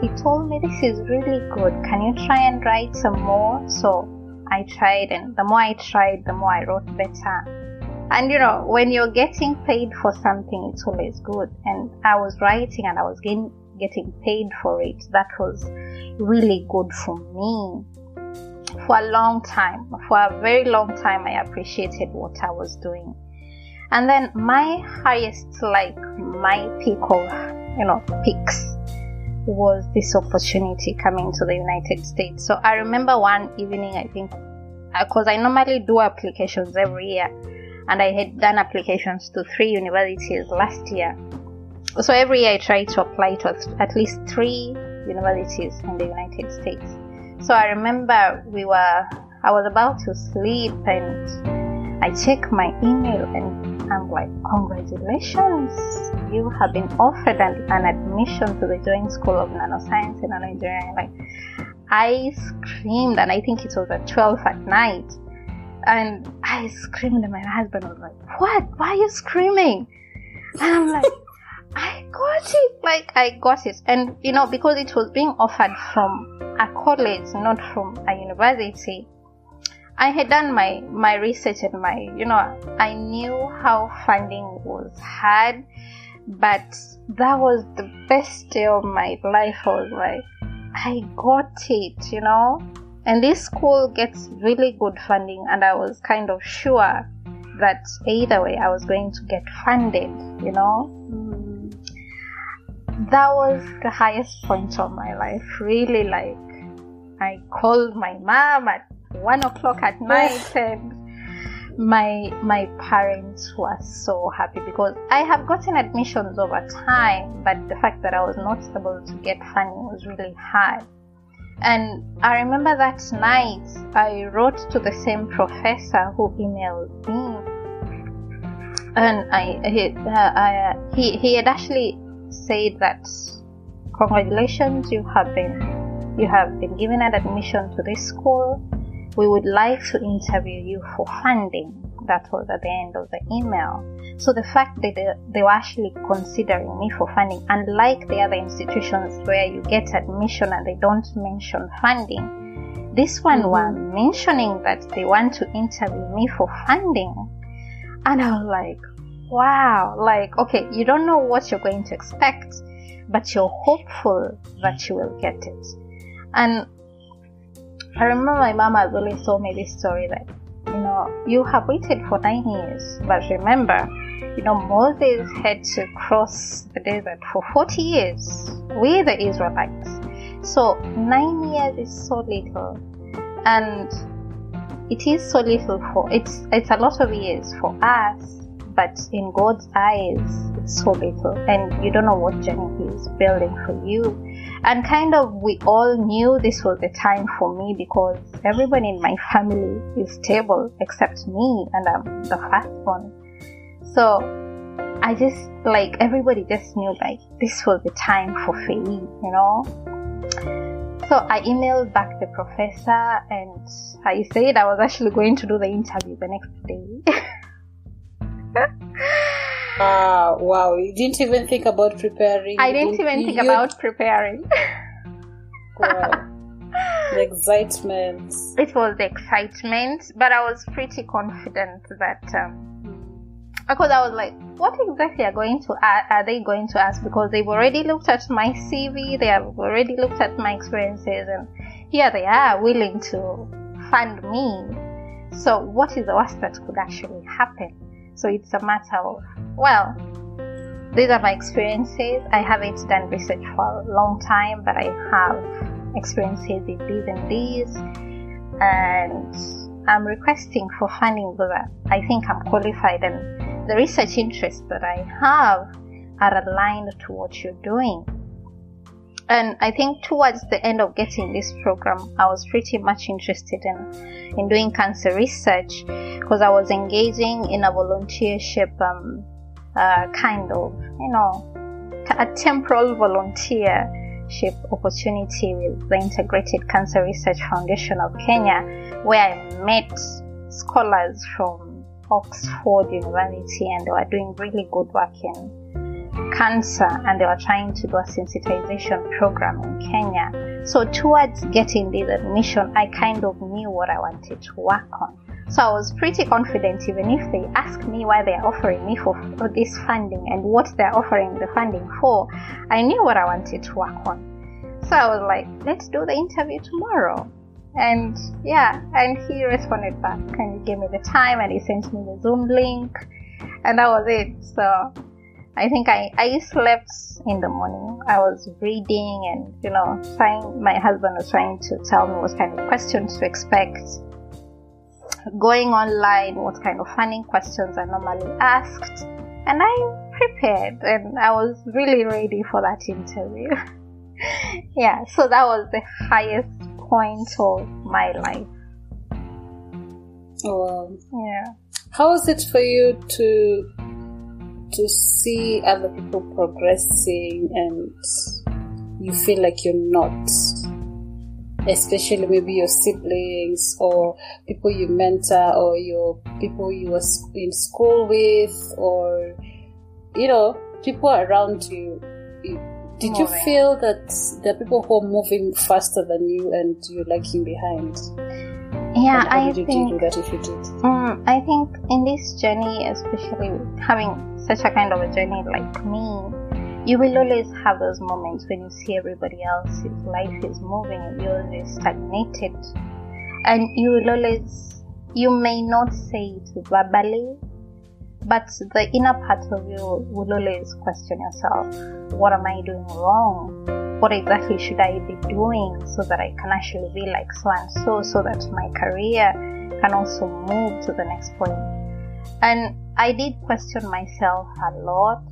he told me this is really good. Can you try and write some more? So I tried and the more I tried, the more I wrote better. And you know, when you're getting paid for something, it's always good. And I was writing and I was getting getting paid for it. That was really good for me for a long time. For a very long time, I appreciated what I was doing. And then my highest, like my peak of, you know, peaks was this opportunity coming to the United States. So I remember one evening, I think, uh, because I normally do applications every year, and I had done applications to three universities last year. So every year I try to apply to at least three universities in the United States. So I remember we were, I was about to sleep and I check my email and I'm like, congratulations, you have been offered an, an admission to the Joint School of Nanoscience and Nanoengineering. Like, I screamed and I think it was at 12 at night. And I screamed and my husband was like, what? Why are you screaming? And I'm like, *laughs* I got it. Like, I got it. And, you know, because it was being offered from a college, not from a university, I had done my, my research and my, you know, I knew how funding was hard, but that was the best day of my life. I was like, I got it, you know? And this school gets really good funding, and I was kind of sure that either way I was going to get funded, you know? Mm. That was the highest point of my life. Really, like, I called my mom at one o'clock at *laughs* night and my my parents were so happy because I have gotten admissions over time, but the fact that I was not able to get funding was really hard. And I remember that night I wrote to the same professor who emailed me, and I he uh, I, he he had actually said that congratulations, you have been you have been given an admission to this school. We would like to interview you for funding. That was at the end of the email. So the fact that they, they were actually considering me for funding, unlike the other institutions where you get admission and they don't mention funding, this one mm-hmm. were mentioning that they want to interview me for funding. And I was like, wow, like, okay, you don't know what you're going to expect, but you're hopeful that you will get it. And I remember my mom had really told me this story that, you know, you have waited for nine years, but remember, you know, Moses had to cross the desert for 40 years with the Israelites. So nine years is so little. And it is so little for, it's, it's a lot of years for us but in God's eyes, it's so little, and you don't know what journey He is building for you. And kind of, we all knew this was the time for me because everybody in my family is stable except me, and I'm the first one. So I just like everybody just knew like this was the time for Faye, you know. So I emailed back the professor and I said I was actually going to do the interview the next day. *laughs* Ah, uh, wow. You didn't even think about preparing. I didn't, didn't even think you... about preparing. *laughs* wow. The excitement. It was the excitement, but I was pretty confident that um, because I was like, what exactly are going to are they going to ask? Because they've already looked at my CV, they have already looked at my experiences, and here they are willing to fund me. So, what is the worst that could actually happen? So it's a matter of, well, these are my experiences. I haven't done research for a long time, but I have experiences in these and these. And I'm requesting for funding because I think I'm qualified and the research interests that I have are aligned to what you're doing. And I think towards the end of getting this program, I was pretty much interested in, in doing cancer research because I was engaging in a volunteership, um, uh, kind of, you know, a temporal volunteership opportunity with the Integrated Cancer Research Foundation of Kenya, where I met scholars from Oxford University and they were doing really good work in cancer and they were trying to do a sensitization program in Kenya. So towards getting this admission, I kind of knew what I wanted to work on. So I was pretty confident even if they ask me why they're offering me for, for this funding and what they're offering the funding for, I knew what I wanted to work on. So I was like, let's do the interview tomorrow. And yeah, and he responded back and he gave me the time and he sent me the Zoom link and that was it. So I think I, I slept in the morning. I was reading and, you know, trying, my husband was trying to tell me what kind of questions to expect. Going online, what kind of funny questions are normally asked. And I prepared and I was really ready for that interview. *laughs* yeah, so that was the highest point of my life. Wow. Yeah. How was it for you to to see other people progressing and you feel like you're not. Especially maybe your siblings or people you mentor or your people you were in school with or you know people around you. Did you feel that there are people who are moving faster than you and you're lagging behind yeah and how i did you think do that if you did? um, i think in this journey especially having such a kind of a journey like me you will always have those moments when you see everybody else's life is moving and yours is stagnated. And you will always you may not say it verbally but the inner part of you will always question yourself. What am i doing wrong what exactly should I be doing so that I can actually be like so and so, so that my career can also move to the next point. And I did question myself a lot,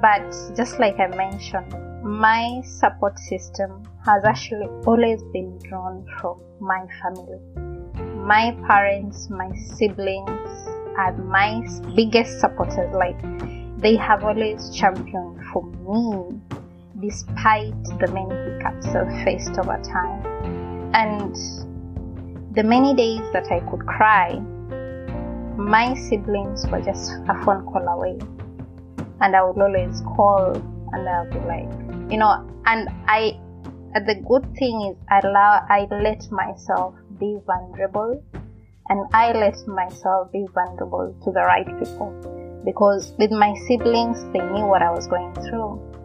but just like I mentioned, my support system has actually always been drawn from my family. My parents, my siblings are my biggest supporters. Like, they have always championed for me despite the many hiccups I've faced over time. And the many days that I could cry, my siblings were just a phone call away. And I would always call and I'll be like, you know, and I, the good thing is I allow, I let myself be vulnerable and I let myself be vulnerable to the right people because with my siblings, they knew what I was going through.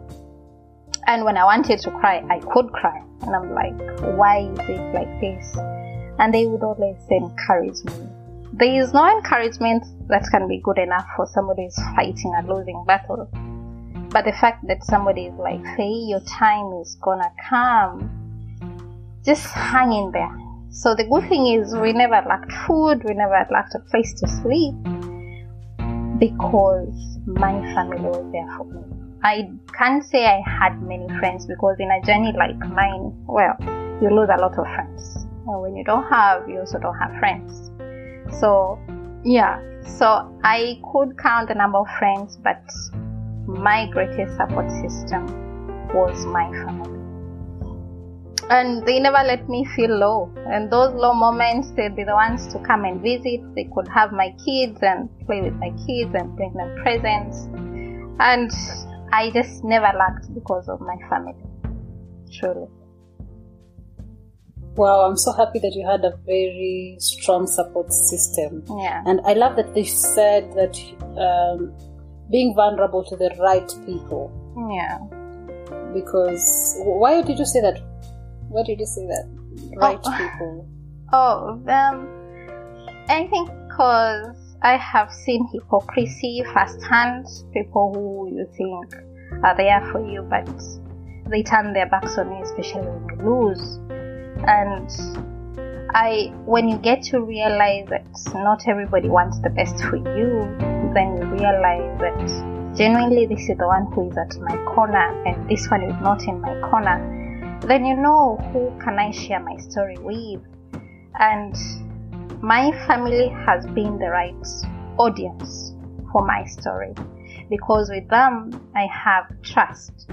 And when I wanted to cry, I could cry. And I'm like, why is it like this? And they would always encourage me. There is no encouragement that can be good enough for somebody who's fighting a losing battle. But the fact that somebody is like, hey, your time is gonna come, just hang in there. So the good thing is we never lacked food, we never lacked a place to sleep because my family was there for me. I can't say I had many friends because in a journey like mine, well, you lose a lot of friends. And when you don't have, you also don't have friends. So, yeah. So I could count the number of friends, but my greatest support system was my family. And they never let me feel low. And those low moments, they'd be the ones to come and visit. They could have my kids and play with my kids and bring them presents. And I just never lacked because of my family. Truly. Wow, I'm so happy that you had a very strong support system. Yeah. And I love that they said that um, being vulnerable to the right people. Yeah. Because why did you say that? Why did you say that? Right Oh. people. *laughs* Oh, um, I think because I have seen hypocrisy firsthand. People who you think are there for you, but they turn their backs on you, especially when you lose. And I, when you get to realize that not everybody wants the best for you, then you realize that genuinely this is the one who is at my corner, and this one is not in my corner. Then you know who can I share my story with and my family has been the right audience for my story because with them I have trust.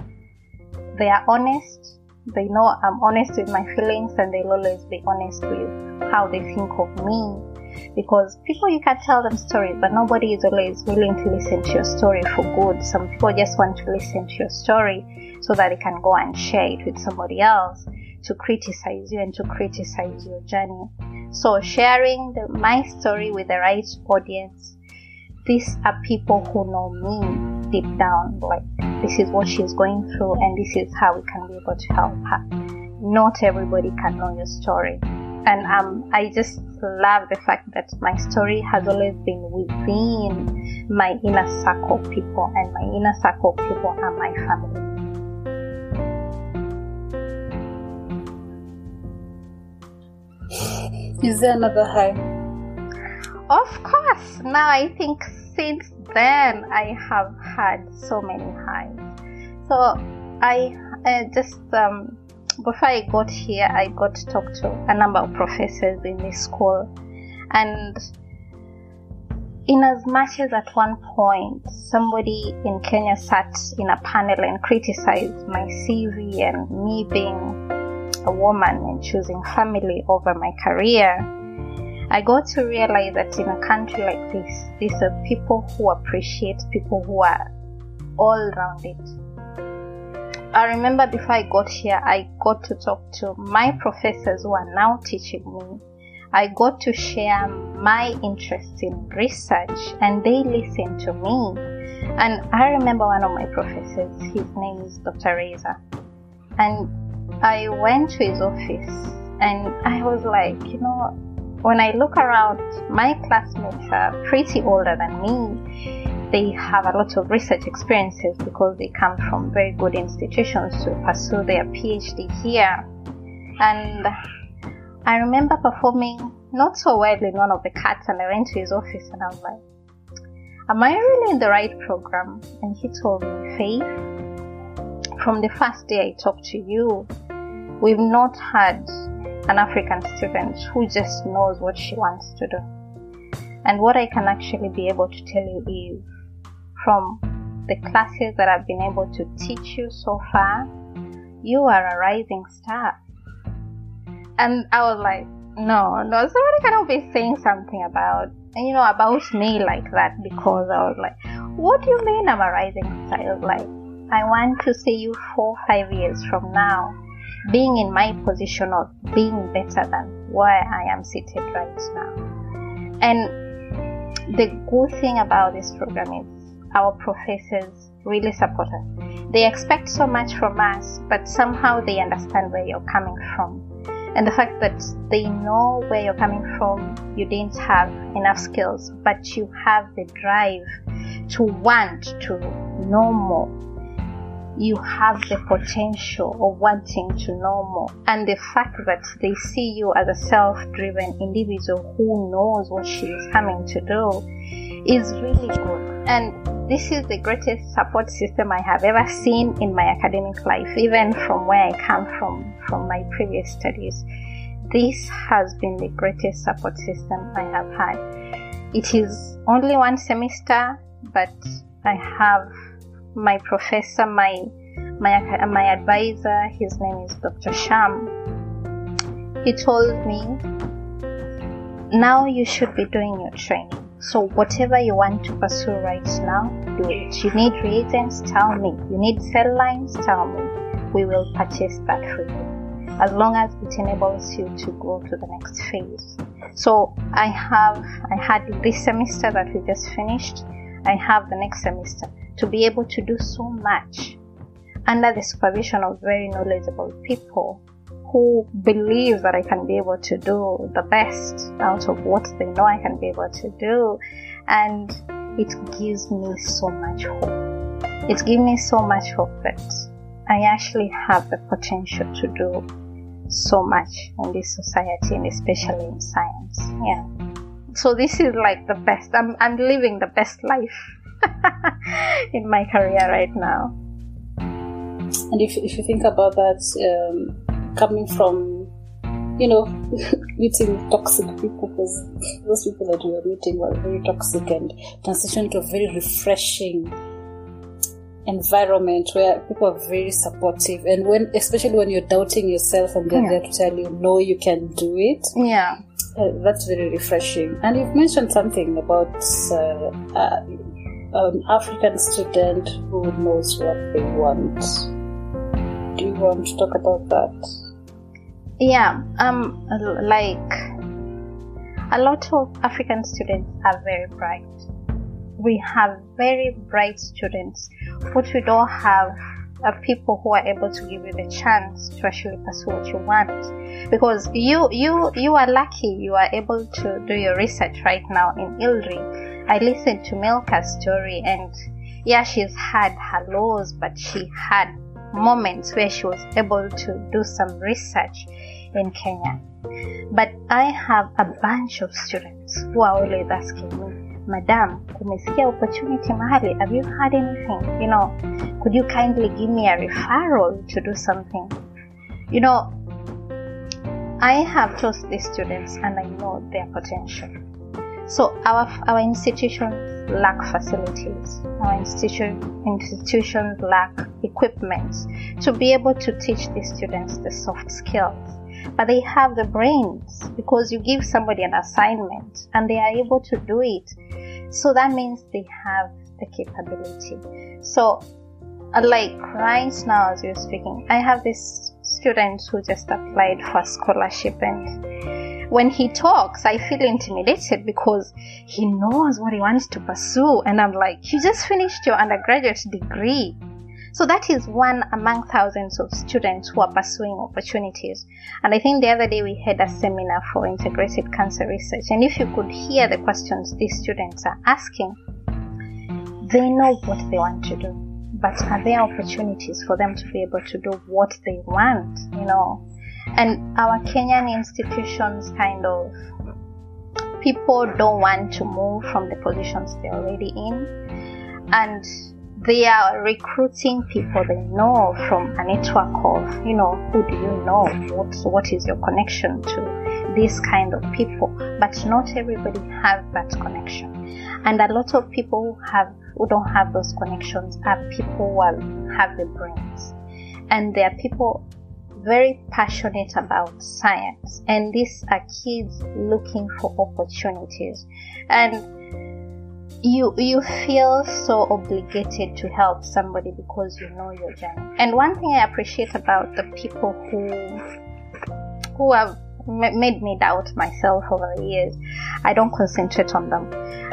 They are honest, they know I'm honest with my feelings, and they'll always be honest with how they think of me. Because people, you can tell them stories, but nobody is always willing to listen to your story for good. Some people just want to listen to your story so that they can go and share it with somebody else to criticize you and to criticize your journey. So sharing the, my story with the right audience, these are people who know me deep down. Like this is what she's going through, and this is how we can be able to help her. Not everybody can know your story, and um, I just love the fact that my story has always been within my inner circle people, and my inner circle of people are my family. Is there another high? Of course. Now I think since then I have had so many highs. So I uh, just um, before I got here, I got to talk to a number of professors in this school, and in as much as at one point somebody in Kenya sat in a panel and criticized my CV and me being a woman and choosing family over my career, I got to realize that in a country like this, these are people who appreciate people who are all rounded. I remember before I got here, I got to talk to my professors who are now teaching me. I got to share my interest in research and they listened to me. And I remember one of my professors, his name is Dr. Reza. And I went to his office and I was like, you know, when I look around, my classmates are pretty older than me. They have a lot of research experiences because they come from very good institutions to pursue their PhD here. And I remember performing not so well in one of the cuts, and I went to his office and I was like, Am I really in the right program? And he told me, Faith, from the first day I talked to you, we've not had an African student who just knows what she wants to do. And what I can actually be able to tell you is from the classes that I've been able to teach you so far, you are a rising star. And I was like, no, no, somebody cannot be saying something about, you know, about me like that because I was like, what do you mean I'm a rising star? Like, I want to see you four, five years from now being in my position of being better than where I am seated right now. And the good thing about this program is our professors really support us. They expect so much from us, but somehow they understand where you're coming from. And the fact that they know where you're coming from, you didn't have enough skills, but you have the drive to want to know more you have the potential of wanting to know more. And the fact that they see you as a self-driven individual who knows what she is coming to do is really good. And this is the greatest support system I have ever seen in my academic life, even from where I come from, from my previous studies. This has been the greatest support system I have had. It is only one semester, but I have my professor, my my my advisor, his name is Dr. Sham. He told me, now you should be doing your training. So whatever you want to pursue right now, do it. You need reagents, tell me. You need cell lines, tell me. We will purchase that for you. As long as it enables you to go to the next phase. So I have, I had this semester that we just finished. I have the next semester to be able to do so much under the supervision of very knowledgeable people who believe that I can be able to do the best out of what they know I can be able to do. And it gives me so much hope. It gives me so much hope that I actually have the potential to do so much in this society and especially in science. Yeah. So this is like the best. I'm, I'm living the best life *laughs* in my career right now. And if, if you think about that, um, coming from, you know, *laughs* meeting toxic people, because those people that you were meeting were very toxic, and transition to a very refreshing environment where people are very supportive and when especially when you're doubting yourself and they're yeah. there to tell you no you can do it yeah uh, that's very refreshing and you've mentioned something about uh, uh, an African student who knows what they want. Do you want to talk about that? Yeah, um, like a lot of African students are very bright. We have very bright students, but we don't have uh, people who are able to give you the chance to actually pursue what you want. Because you, you, you are lucky you are able to do your research right now in ILRI I listened to Milka's story and yeah, she's had her lows, but she had moments where she was able to do some research in Kenya. But I have a bunch of students who are always asking me, Madam, umesikia opportunity mahali? Have you had anything? You know, could you kindly give me a referral to do something? You know, I have taught these students and I know their potential. So our our institutions lack facilities. Our institution institutions lack equipment to be able to teach the students the soft skills. But they have the brains because you give somebody an assignment and they are able to do it. So that means they have the capability. So like right now as you're speaking, I have this student who just applied for scholarship and when he talks, I feel intimidated because he knows what he wants to pursue. And I'm like, you just finished your undergraduate degree. So that is one among thousands of students who are pursuing opportunities. And I think the other day we had a seminar for integrated cancer research. And if you could hear the questions these students are asking, they know what they want to do. But are there opportunities for them to be able to do what they want? You know, and our Kenyan institutions kind of people don't want to move from the positions they're already in and they are recruiting people they know from a network of you know who do you know what what is your connection to these kind of people, but not everybody has that connection. And a lot of people who have who don't have those connections are people who have the brains. And there are people very passionate about science and these are kids looking for opportunities. And you you feel so obligated to help somebody because you know your journey. And one thing i appreciate about the people who who have made me doubt myself over the years i don't concentrate on them.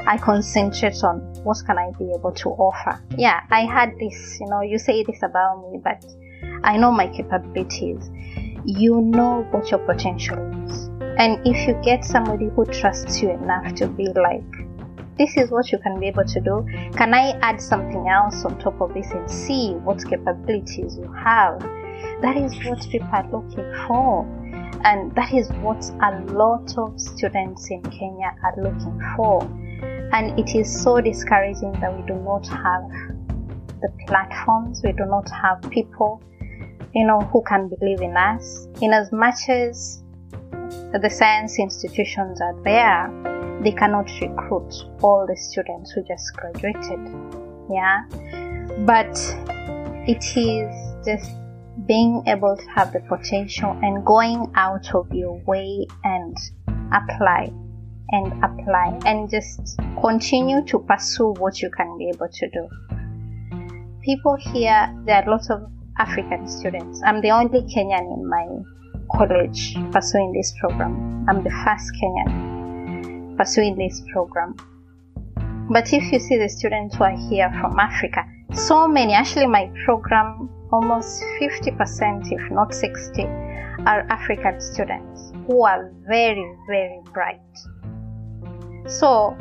I concentrate on what can i be able to offer. Yeah i had this you know you say this about me but I know my capabilities. You know what your potential is. And if you get somebody who trusts you enough to be like, this is what you can be able to do, can I add something else on top of this and see what capabilities you have? That is what people are looking for. And that is what a lot of students in Kenya are looking for. And it is so discouraging that we do not have the platforms, we do not have people you know, who can believe in us. In as much as the science institutions are there, they cannot recruit all the students who just graduated. Yeah. But it is just being able to have the potential and going out of your way and apply and apply and just continue to pursue what you can be able to do. People here, there are lots of African students. I'm the only Kenyan in my college pursuing this program. I'm the first Kenyan pursuing this program. But if you see the students who are here from Africa, so many, actually my program, almost 50%, if not 60, are African students who are very, very bright. So,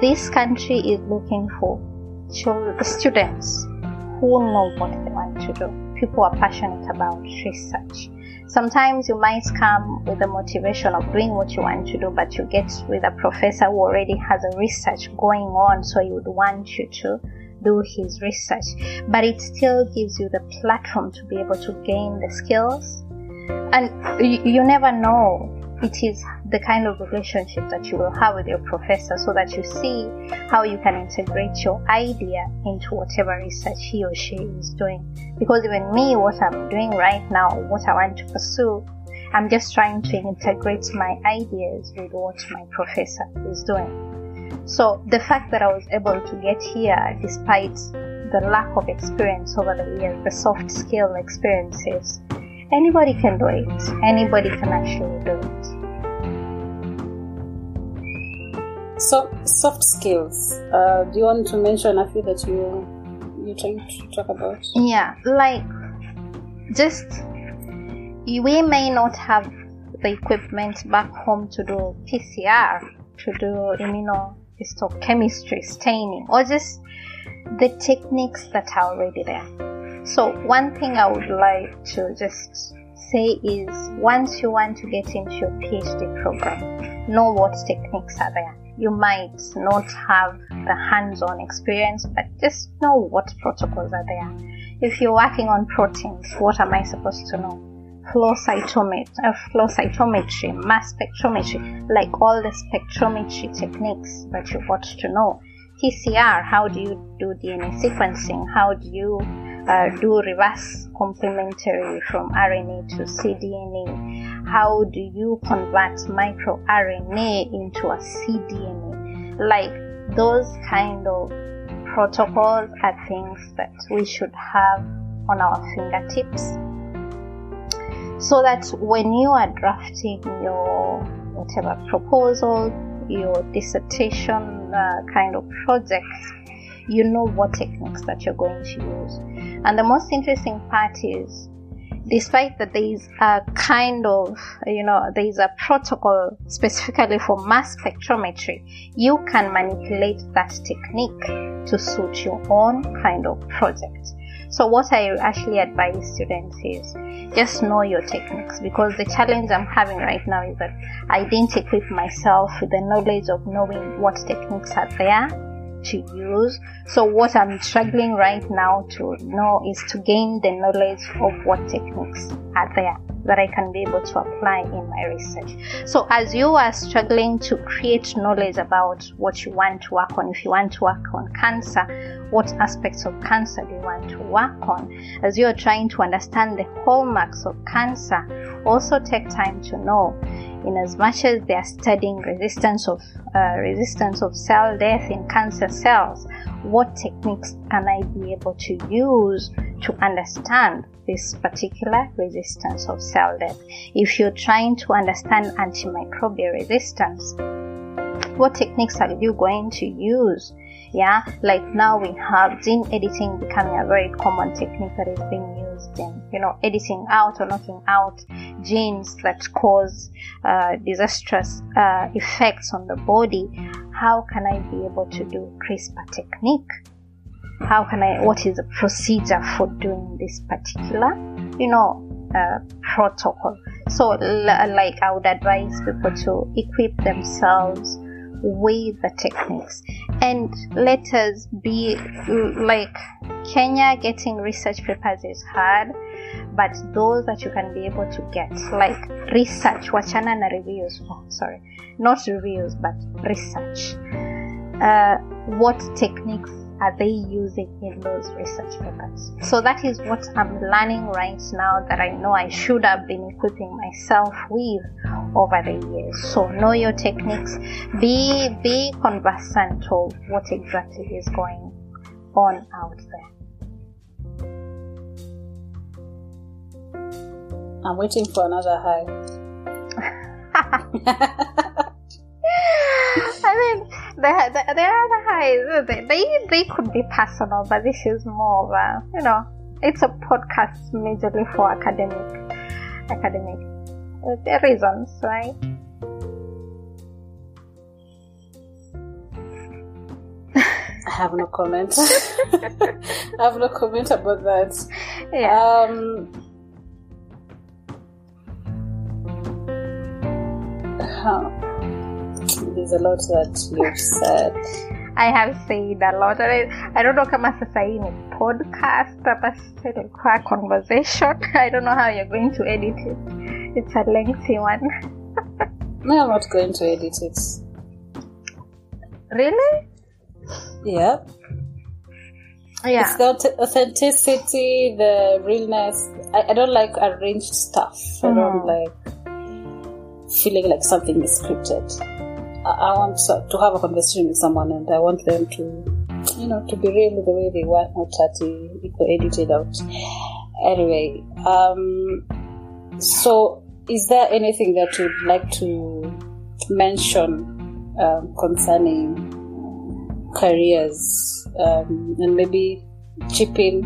this country is looking for students who know what they want to do. People are passionate about research. Sometimes you might come with the motivation of doing what you want to do, but you get with a professor who already has a research going on, so he would want you to do his research. But it still gives you the platform to be able to gain the skills. And you, you never know it is the kind of relationship that you will have with your professor so that you see how you can integrate your idea into whatever research he or she is doing. Because even me, what I'm doing right now, what I want to pursue, I'm just trying to integrate my ideas with what my professor is doing. So the fact that I was able to get here despite the lack of experience over the years, the soft skill experiences, anybody can do it. Anybody can actually do it. So, soft skills. Uh, do you want to mention a few that you you're trying to talk about? Yeah, like just we may not have the equipment back home to do PCR, to do immunohistochemistry staining, or just the techniques that are already there. So one thing I would like to just say is once you want to get into your PhD program, know what techniques are there you might not have the hands-on experience, but just know what protocols are there. If you're working on proteins, what am I supposed to know? Flow cytometry, uh, flow cytometry, mass spectrometry, like all the spectrometry techniques that you ought to know. PCR, how do you do DNA sequencing? How do you uh, do reverse complementary from RNA to cDNA? How do you convert microRNA into a cDNA? Like those kind of protocols are things that we should have on our fingertips so that when you are drafting your whatever proposal, your dissertation uh, kind of projects, you know what techniques that you're going to use. And the most interesting part is, despite that there is a kind of, you know, there is a protocol specifically for mass spectrometry, you can manipulate that technique to suit your own kind of project. So what I actually advise students is just know your techniques because the challenge I'm having right now is that I didn't equip myself with the knowledge of knowing what techniques are there to use. So what I'm struggling right now to know is to gain the knowledge of what techniques are there. That I can be able to apply in my research. So as you are struggling to create knowledge about what you want to work on, if you want to work on cancer, what aspects of cancer do you want to work on? As you are trying to understand the hallmarks of cancer, also take time to know in as much as they are studying resistance of uh, resistance of cell death in cancer cells what techniques can i be able to use to understand this particular resistance of cell death? If you're trying to understand antimicrobial resistance what techniques are you going to use yeah? Like now we have gene editing becoming a very common technique that is being used in you know editing out or knocking out genes that cause uh, disastrous uh, effects on the body. How can i be able to do crispr technique? How can i what is the procedure for doing this particular you know uh, protocol? So l- like i would advise people to equip themselves with the techniques. And let us be like Kenya getting research papers is hard but those that you can be able to get like research wachana na reviews oh, sorry not reviews but research. Uh, what techniques are they using in those research papers? So that is what I'm learning right now that I know I should have been equipping myself with over the years. So know your techniques, be be conversant of what exactly is going on out there. I'm waiting for another high. *laughs* *laughs* I mean, the, are the highs, they, they, they could be personal, but this is more of a, you know, it's a podcast majorly for academic, academic uh, reasons, right? *laughs* I have no comment. *laughs* I have no comment about that. Yeah. Um, huh. There's a lot that you've said. I have said a lot. I, I don't know kama sasa hii ni podcast sasa ilikuwa conversation. *laughs* I don't know how you're going to edit it. It's a lengthy one. *laughs* No, I'm not going to edit it. really? Yeah. Yeah. It's the authenticity, the realness. I, I don't like arranged stuff. I don't Mm. like feeling like something is scripted. I, want to have a conversation with someone and I want them to, you know, to be real the way they want, not that it edited out. Anyway, um, so is there anything that you'd like to mention um, concerning careers um, and maybe chip in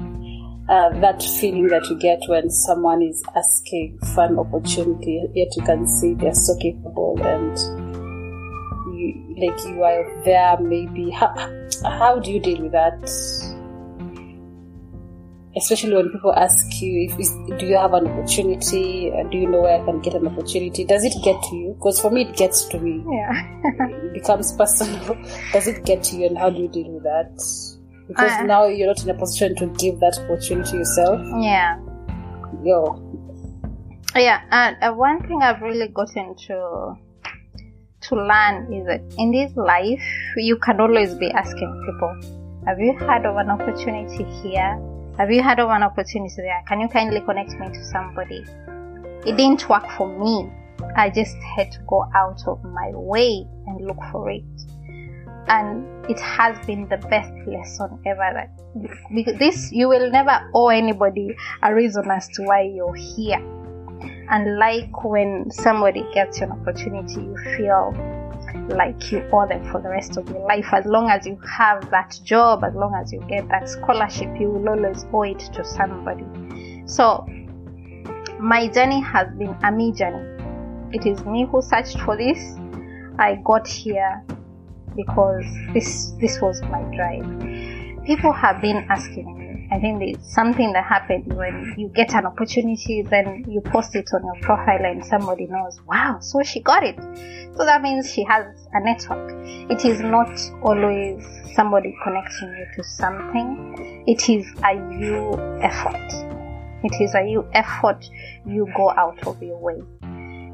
uh, that feeling that you get when someone is asking for an opportunity yet you can see they're so capable and like you are there maybe how, how do you deal with that especially when people ask you if is, do you have an opportunity uh, do you know where i can get an opportunity does it get to you because for me it gets to me Yeah. *laughs* it becomes personal. Does it get to you, and how do you deal with that? Because Uh. now you're not in a position to give that opportunity yourself. yeah. Yo, Yeah, and uh, one thing I've really gotten to to learn is that in this life you can always be asking people, "Have you heard of an opportunity here? Have you heard of an opportunity there? Can you kindly connect me to somebody?" It didn't work for me. I just had to go out of my way and look for it, and it has been the best lesson ever. That this you will never owe anybody a reason as to why you're here and like when somebody gets you an opportunity you feel like you owe them for the rest of your life. As long as you have that job as long as you get that scholarship you will always owe it to somebody. So my journey has been a me journey. It is me who searched for this. I got here because this this was my drive. People have been asking me I think it's something that happened when you get an opportunity, then you post it on your profile and somebody knows, wow, so she got it. So that means she has a network. It is not always somebody connecting you to something. It is a you effort. It is a you effort you go out of your way.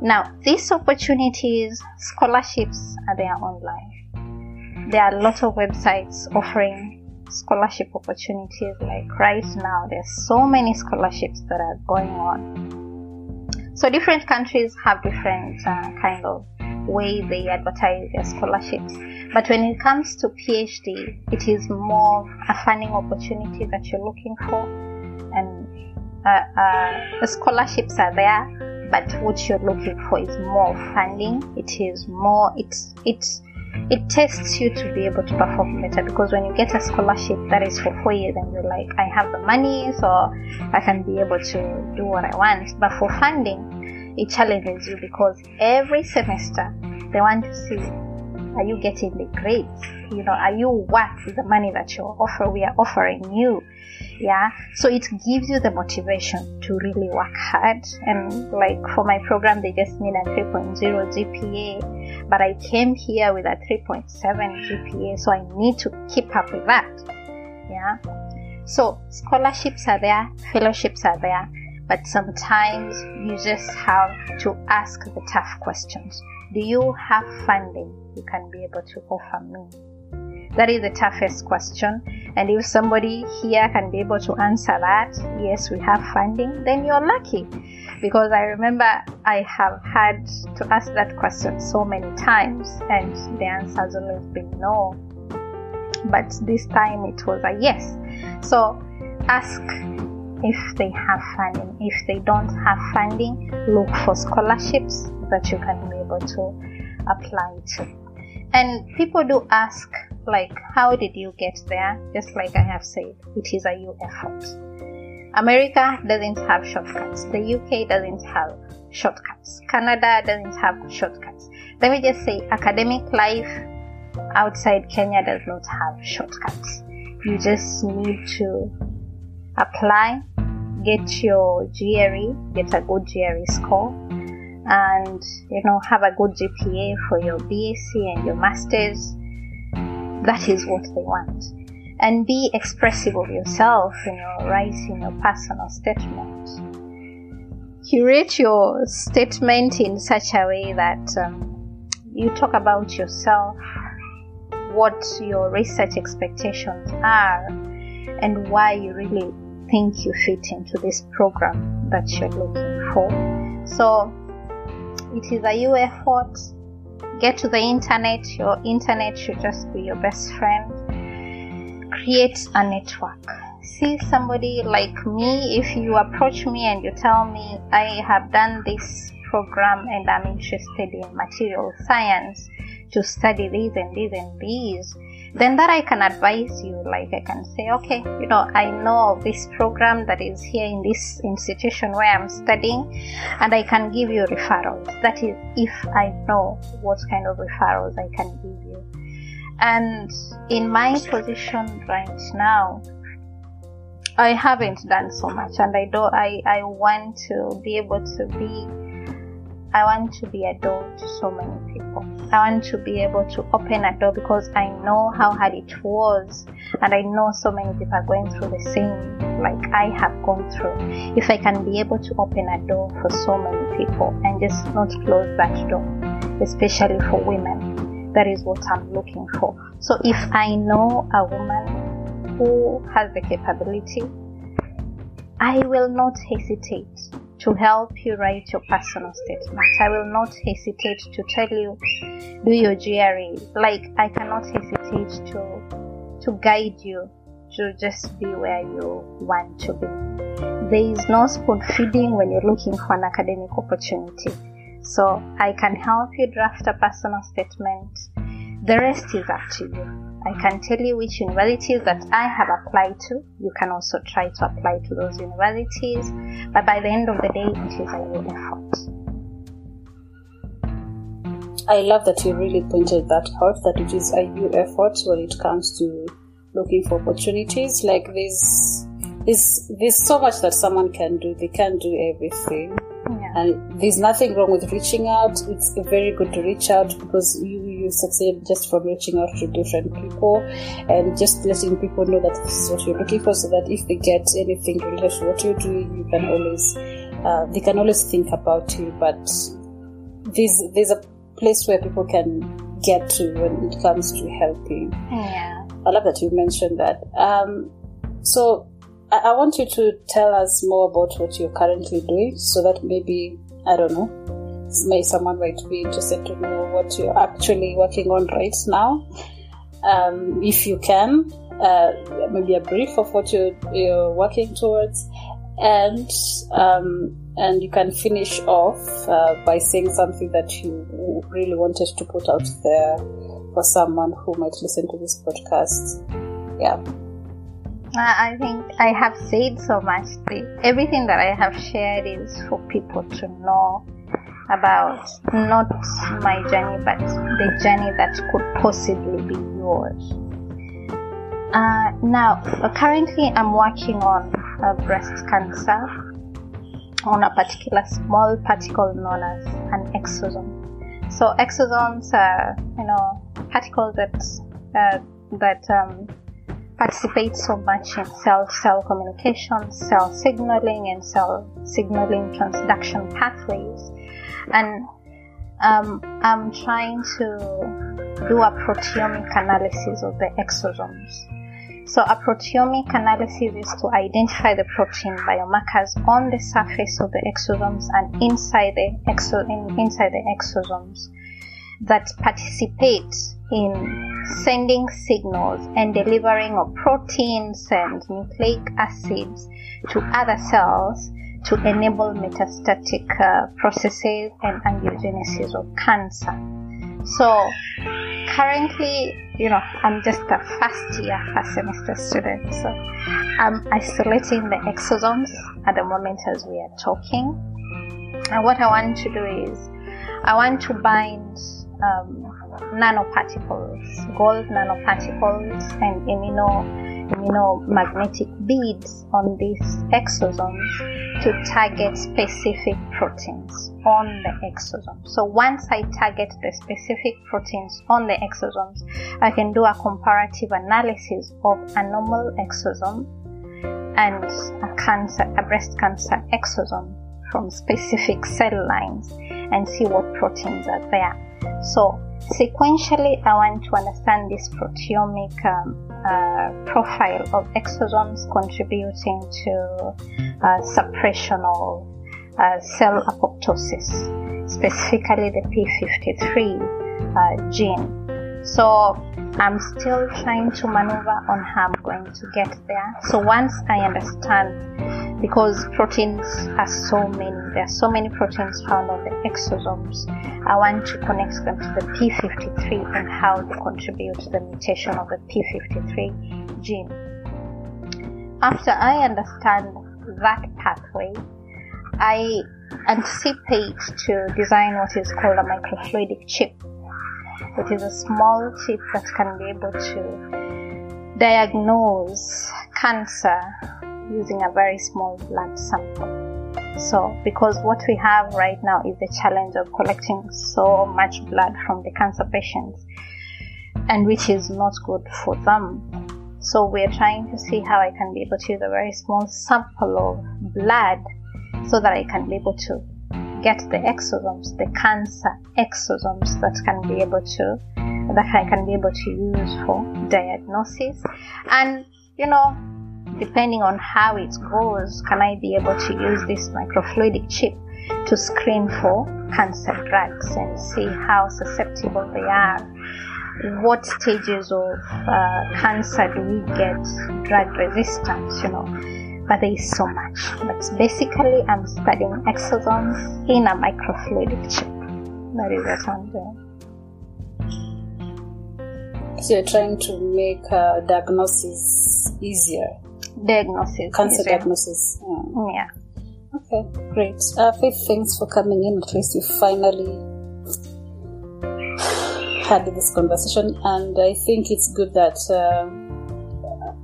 Now, these opportunities, scholarships are there online. There are a lot of websites offering scholarship opportunities. Like right now, there's so many scholarships that are going on. So different countries have different uh, kind of way they advertise their scholarships. But when it comes to PhD, it is more a funding opportunity that you're looking for, and uh, uh, the scholarships are there. But what you're looking for is more funding. It is more. It's it's it tests you to be able to perform better because when you get a scholarship that is for four years and you're like i have the money so i can be able to do what i want. But for funding it challenges you because every semester they want to see are you getting the grades? You know are you worth the money that you're offer we are offering you? Yeah? So it gives you the motivation to really work hard and like for my program they just need a 3.0 gpa but i came here with a 3.7 gpa so i need to keep up with that. Yeah. So scholarships are there fellowships are there but sometimes you just have to ask the tough questions. Do you have funding you can be able to offer me that is the toughest question. And if somebody here can be able to answer that, yes, we have funding, then you're lucky. Because I remember I have had to ask that question so many times, and the answer has always been no. But this time it was a yes. So ask if they have funding. If they don't have funding, look for scholarships that you can be able to apply to. And people do ask like how did you get there? Just like i have said it is a you effort america doesn't have shortcuts. The uk doesn't have shortcuts. Canada doesn't have shortcuts. Let me just say academic life outside kenya does not have shortcuts. You just need to apply get your gre get a good gre score and you know have a good gpa for your bsc and your masters that is what they want. And be expressive of yourself in your writing your personal statement. Curate your statement in such a way that um, you talk about yourself, what your research expectations are, and why you really think you fit into this program that you're looking for. So it is a you effort get to the internet, your internet should just be your best friend. Create a network. See somebody like me, if you approach me and you tell me, I have done this program and I'm interested in material science to study these and these and these, then that I can advise you. Like I can say, okay, you know, I know this program that is here in this institution where I'm studying, and I can give you referrals. That is, if I know what kind of referrals I can give you. And in my position right now, I haven't done so much, and I do. I I want to be able to be I want to be a door to so many people. I want to be able to open a door because I know how hard it was and I know so many people are going through the same like I have gone through. If I can be able to open a door for so many people and just not close that door, especially for women, that is what I'm looking for. So if I know a woman who has the capability, I will not hesitate to help you write your personal statement. I will not hesitate to tell you do your GRE. Like I cannot hesitate to to guide you to just be where you want to be. There is no spoon feeding when you're looking for an academic opportunity. So I can help you draft a personal statement. The rest is up to you. I can tell you which universities that I have applied to. You can also try to apply to those universities, but by the end of the day, it is a your effort. I love that you really pointed that out that it is a you effort when it comes to looking for opportunities. Like this, there's, there's so much that someone can do. They can't do everything. Yeah. And there's nothing wrong with reaching out. It's very good to reach out because you succeed just from reaching out to different people and just letting people know that this is what you're looking for so that if they get anything related to what you're doing, you can always, uh, they can always think about you. But there's, there's a place where people can get to when it comes to helping. Yeah. I love that you mentioned that. Um, so I, I want you to tell us more about what you're currently doing so that maybe, I don't know, may someone might be interested to know what you're actually working on right now. Um, if you can, uh, maybe a brief of what you're, you're working towards, and um, and you can finish off uh, by saying something that you really wanted to put out there for someone who might listen to this podcast. Yeah. I think I have said so much. Everything that I have shared is for people to know about not my journey, but the journey that could possibly be yours. Uh, now, currently, I'm working on uh, breast cancer on a particular small particle known as an exosome. So exosomes are, you know, particles that uh, that um, participate so much in cell-cell communication, cell signaling, and cell signaling transduction pathways. And um, I'm trying to do a proteomic analysis of the exosomes. So a proteomic analysis is to identify the protein biomarkers on the surface of the exosomes and inside the exo- in, inside the exosomes that participate in sending signals and delivering of proteins and nucleic acids to other cells to enable metastatic uh, processes and angiogenesis of cancer. So currently, you know, I'm just a first year, first semester student. So I'm isolating the exosomes at the moment as we are talking. And what I want to do is I want to bind um, nanoparticles, gold nanoparticles, and immuno immunomagnetic beads on these exosomes to target specific proteins on the exosome. So once I target the specific proteins on the exosomes, I can do a comparative analysis of a normal exosome and a cancer, a breast cancer exosome from specific cell lines and see what proteins are there. So sequentially, I want to understand this proteomic um, profile of exosomes contributing to uh, suppression of uh, cell apoptosis, specifically the P53 uh, gene. So I'm still trying to maneuver on how I'm going to get there. So once I understand, because proteins are so many, there are so many proteins found on the exosomes, I want to connect them to the P53 and how they contribute to the mutation of the P53 gene. After I understand that pathway, I anticipate to design what is called a microfluidic chip it is a small chip that can be able to diagnose cancer using a very small blood sample. So, because what we have right now is the challenge of collecting so much blood from the cancer patients, and which is not good for them. So, we're trying to see how I can be able to use a very small sample of blood so that I can be able to get the exosomes, the cancer exosomes that can be able to that I can be able to use for diagnosis. And you know, depending on how it goes, can I be able to use this microfluidic chip to screen for cancer drugs and see how susceptible they are? What stages of uh, cancer do we get drug resistance? You know but there is so much. But basically, I'm studying exosomes in a microfluidic chip. That is what I'm doing. So you're trying to make uh, diagnosis easier. Diagnosis. Cancer diagnosis. Yeah. Yeah. Okay, great. Uh, Faith, thanks for coming in. At least we finally had this conversation, and I think it's good that. Uh,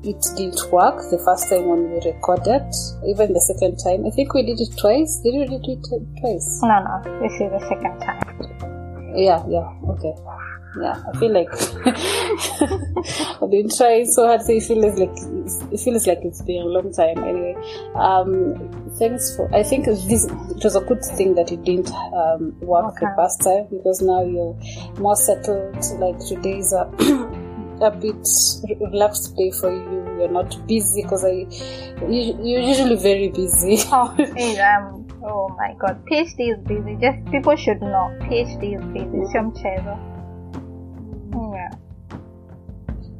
it didn't work the first time when we recorded, even the second time. I think we did it twice. Did we do it twice? No, no, this is the second time. Yeah, yeah, okay. Yeah, I feel like *laughs* I've been trying so hard. So it feels like it feels like it's been a long time. Anyway, um, thanks for. I think this it was a good thing that it didn't um, work Okay. the past time because now you're more settled. Like today's a *clears throat* a bit relaxed day for you. You're not busy because I you, you're usually very busy. *laughs* Oh, um, oh my god, PhD is busy. Just people should know, PhD is busy. Sio mchezo.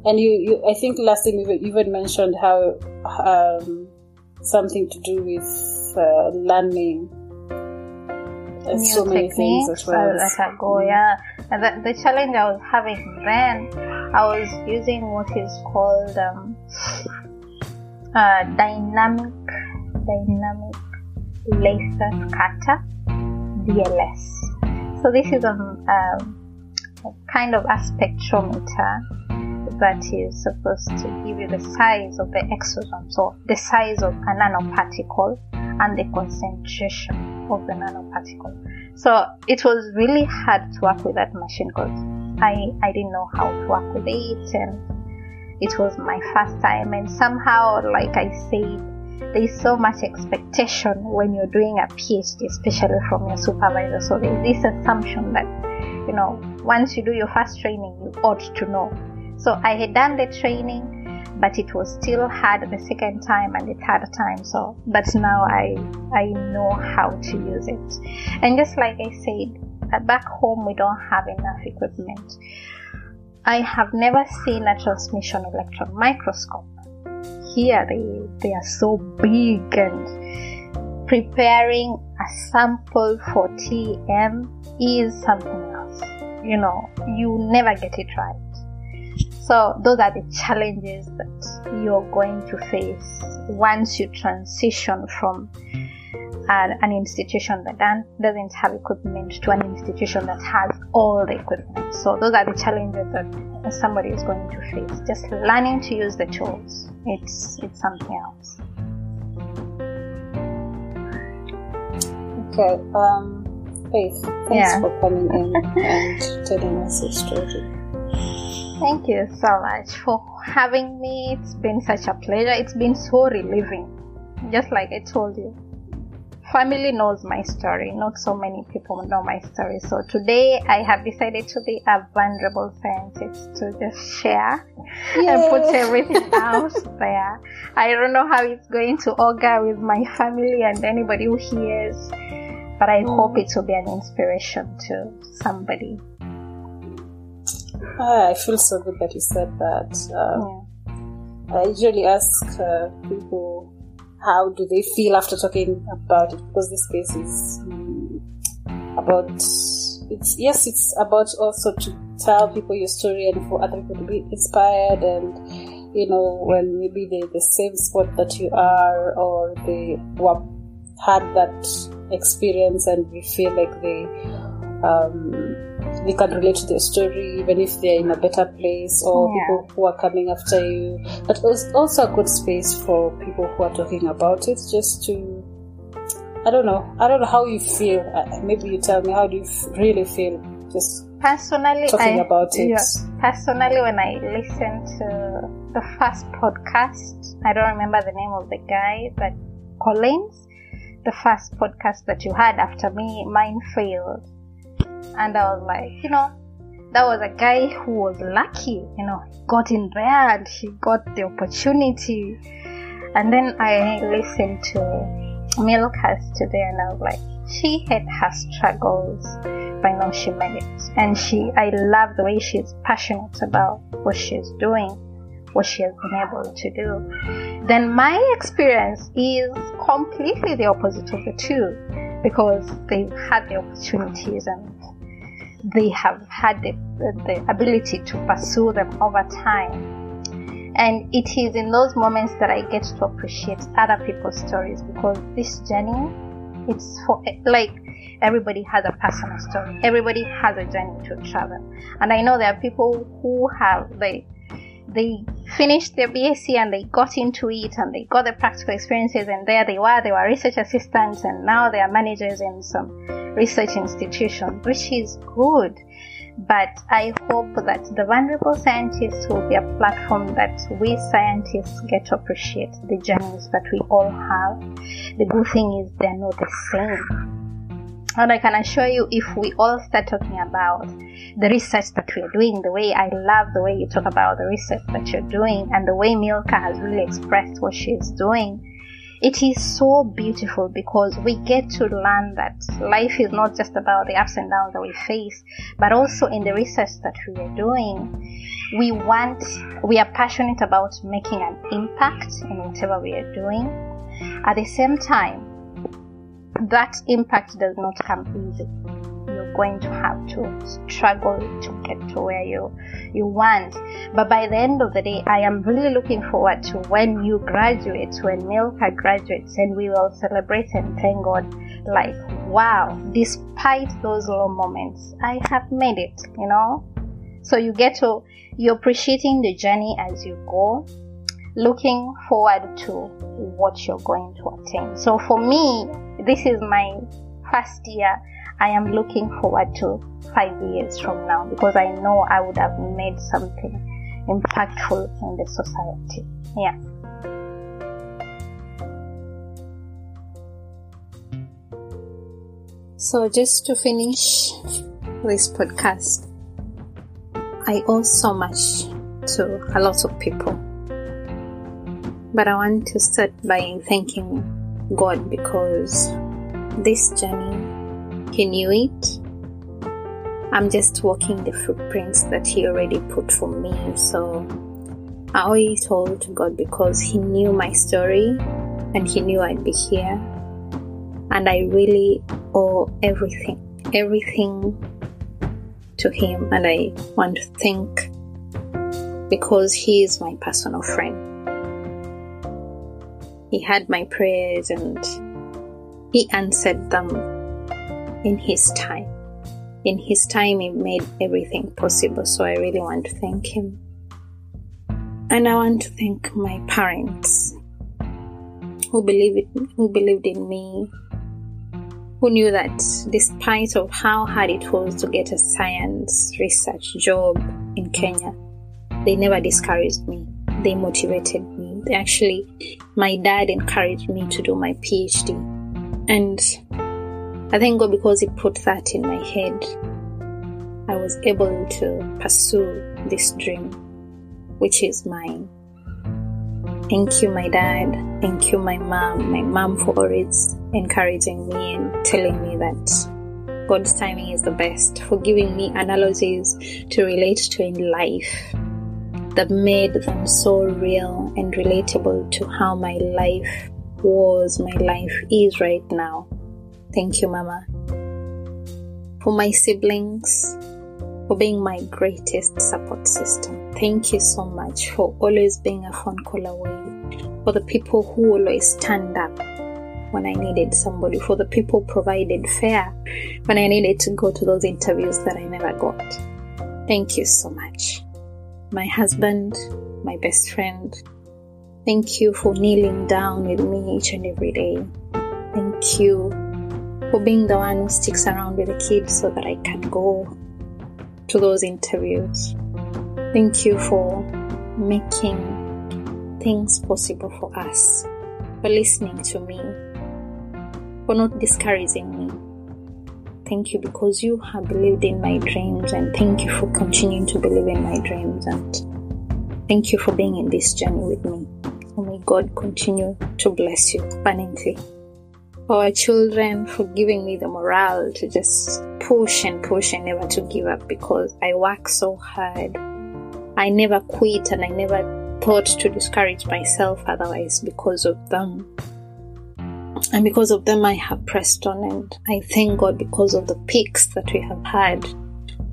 And you, you, I think last time you even mentioned how um, something to do with uh, learning uh, New so many things techniques as well. as I go, yeah. And the, the challenge I was having then, I was using what is called um, uh, dynamic dynamic laser scatter DLS. So this is a, um, a kind of a spectrometer that is supposed to give you the size of the exosome, so the size of a nanoparticle and the concentration of the nanoparticle. So it was really hard to work with that machine because I, I didn't know how to work with it and it was my first time and somehow like I said there's so much expectation when you're doing a PhD, especially from your supervisor. So there's this assumption that, you know, once you do your first training, you ought to know. So I had done the training, but it was still hard the second time and the third time. So, but now I, I know how to use it. And just like I said, uh, back home we don't have enough equipment. I have never seen a transmission electron microscope here they they are so big and preparing a sample for TM is something else. You know, you never get it right. So those are the challenges that you're going to face once you transition from an, an institution that doesn't have equipment to an institution that has all the equipment. So those are the challenges that somebody is going to face. Just learning to use the tools. It's it's something else. Okay, um, Faith, thanks Yeah. for coming in *laughs* and telling us your story. Thank you so much for having me. It's been such a pleasure. It's been so relieving. Just like I told you. Family knows my story. Not so many people know my story. So today I have decided to be a vulnerable scientist to just share and put everything *laughs* out there. I don't know how it's going to augur with my family and anybody who hears, but I hope mm. it will be an inspiration to somebody. Ah, I feel so good that you said that. Um, Yeah. I usually ask uh, people how do they feel after talking about it because this space is mm, about it's yes it's about also to tell people your story and for other people to be inspired and you know when maybe they the same spot that you are or they were, had that experience and we feel like they um, they can relate to their story even if they're in a better place or Yeah. people who are coming after you but it's also a good space for people who are talking about it just to i don't know i don't know how you feel uh, maybe you tell me how do you really feel just personally talking I, about it. yeah, personally when i listened to the first podcast i don't remember the name of the guy but collins the first podcast that you had after me mine failed and i was like you know that was a guy who was lucky you know got in there and he got the opportunity and then i listened to milkcast today and i was like she had her struggles but I know she made it. And she, I love the way she's passionate about what she's doing, what she has been able to do. Then my experience is completely the opposite of the two because they've had the opportunities and they have had the, the, ability to pursue them over time. And it is in those moments that I get to appreciate other people's stories because this journey, it's for like everybody has a personal story. Everybody has a journey to travel. And I know there are people who have they they finished their BSc and they got into it and they got the practical experiences and there they were, they were research assistants and now they are managers in some research institution, which is good. But I hope that the Vulnerable Scientists will be a platform that we scientists get to appreciate the journeys that we all have. The good thing is they're not the same. And I can assure you, if we all start talking about the research that we're doing, the way I love the way you talk about the research that you're doing, and the way Milka has really expressed what she's doing, it is so beautiful because we get to learn that life is not just about the ups and downs that we face, but also in the research that we are doing. We want, we are passionate about making an impact in whatever we are doing. At the same time, that impact does not come easy. You're going to have to struggle to get to where you you want. But by the end of the day, I am really looking forward to when you graduate, when Milka graduates, and we will celebrate and thank God. Like, wow, despite those low moments, I have made it. You know. So you get to you're appreciating the journey as you go looking forward to what you're going to attain. So for me, this is my first year. I am looking forward to five years from now because I know I would have made something impactful in the society. Yeah. So, just to finish this podcast, I owe so much to a lot of people. But I want to start by thanking God because this journey, He knew it. I'm just walking the footprints that He already put for me. So I all to God because He knew my story and He knew I'd be here. And I really owe everything, everything to Him. And I want to thank because He is my personal friend. He heard my prayers and He answered them in His time. In His time, He made everything possible. So I really want to thank Him. And I want to thank my parents who believed, who believed in me, who knew that despite of how hard it was to get a science research job in Kenya, they never discouraged me. They motivated me actually my dad encouraged me to do my PhD. And I thank God because He put that in my head. I was able to pursue this dream, which is mine. Thank you, my dad. Thank you, my mom. My mom for always encouraging me and telling me that God's timing is the best, for giving me analogies to relate to in life that made them so real and relatable to how my life was, my life is right now. Thank you, Mama. For my siblings, for being my greatest support system. Thank you so much for always being a phone call away. For the people who always stand up when I needed somebody. For the people provided fare when I needed to go to those interviews that I never got. Thank you so much my husband, my best friend. Thank you for kneeling down with me each and every day. Thank you for being the one who sticks around with the kids so that I can go to those interviews. Thank you for making things possible for us, for listening to me, for not discouraging me. Thank you because you have believed in my dreams, and thank you for continuing to believe in my dreams. And thank you for being in this journey with me. And may God continue to bless you abundantly. For our children, for giving me the morale to just push and push and never to give up because I work so hard. I never quit and I never thought to discourage myself otherwise because of them. And because of them, I have pressed on, and I thank God because of the peaks that we have had.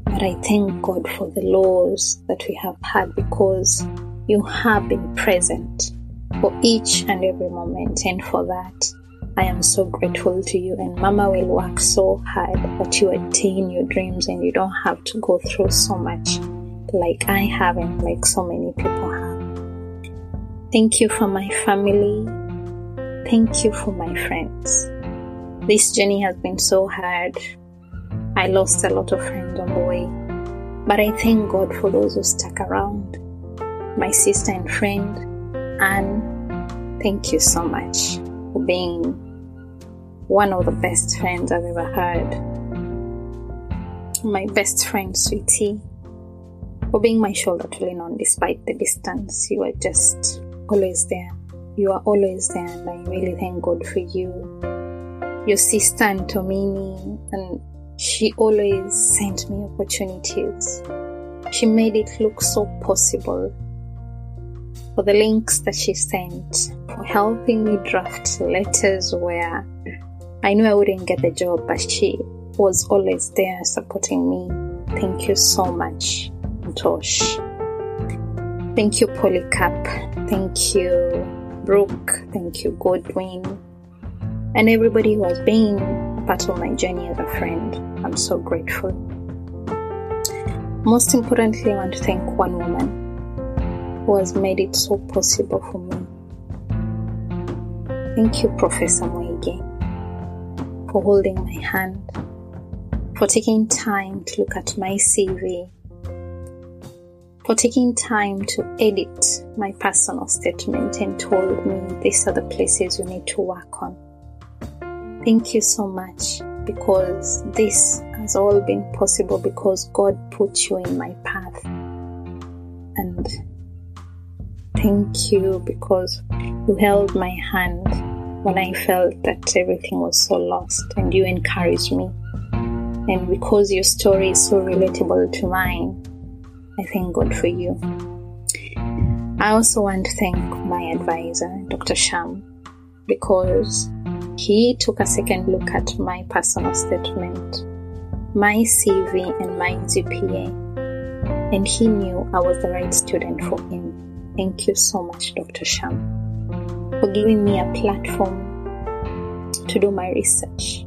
But I thank God for the lows that we have had because you have been present for each and every moment. And for that, I am so grateful to you. And Mama will work so hard that you attain your dreams and you don't have to go through so much like I have and like so many people have. Thank you for my family. Thank you for my friends. This journey has been so hard. I lost a lot of friends on the way, But I thank God for those who stuck around. My sister and friend, Anne, thank you so much for being one of the best friends I've ever had. My best friend, Sweetie, for being my shoulder to lean on despite the distance. You were just always there. You are always there, and I really thank God for you. Your sister Antomini, and she always sent me opportunities. She made it look so possible. For the links that she sent, for helping me draft letters where I knew I wouldn't get the job, but she was always there supporting me. Thank you so much, Tosh. Thank you, Polycarp. Thank you, Brooke. Thank you, Godwin. And everybody who has been part of my journey as a friend. I'm so grateful. Most importantly, I want to thank one woman who has made it so possible for me. Thank you, Professor Moige, for holding my hand, for taking time to look at my CV, for taking time to edit my personal statement and told me these are the places you need to work on. Thank you so much because this has all been possible because God put you in my path. And thank you because you held my hand when I felt that everything was so lost and you encouraged me. And because your story is so relatable to mine, I thank God for you. I also want to thank my advisor, Dr. Sham, because he took a second look at my personal statement, my CV, and my GPA, and he knew I was the right student for him. Thank you so much, Dr. Sham, for giving me a platform to do my research,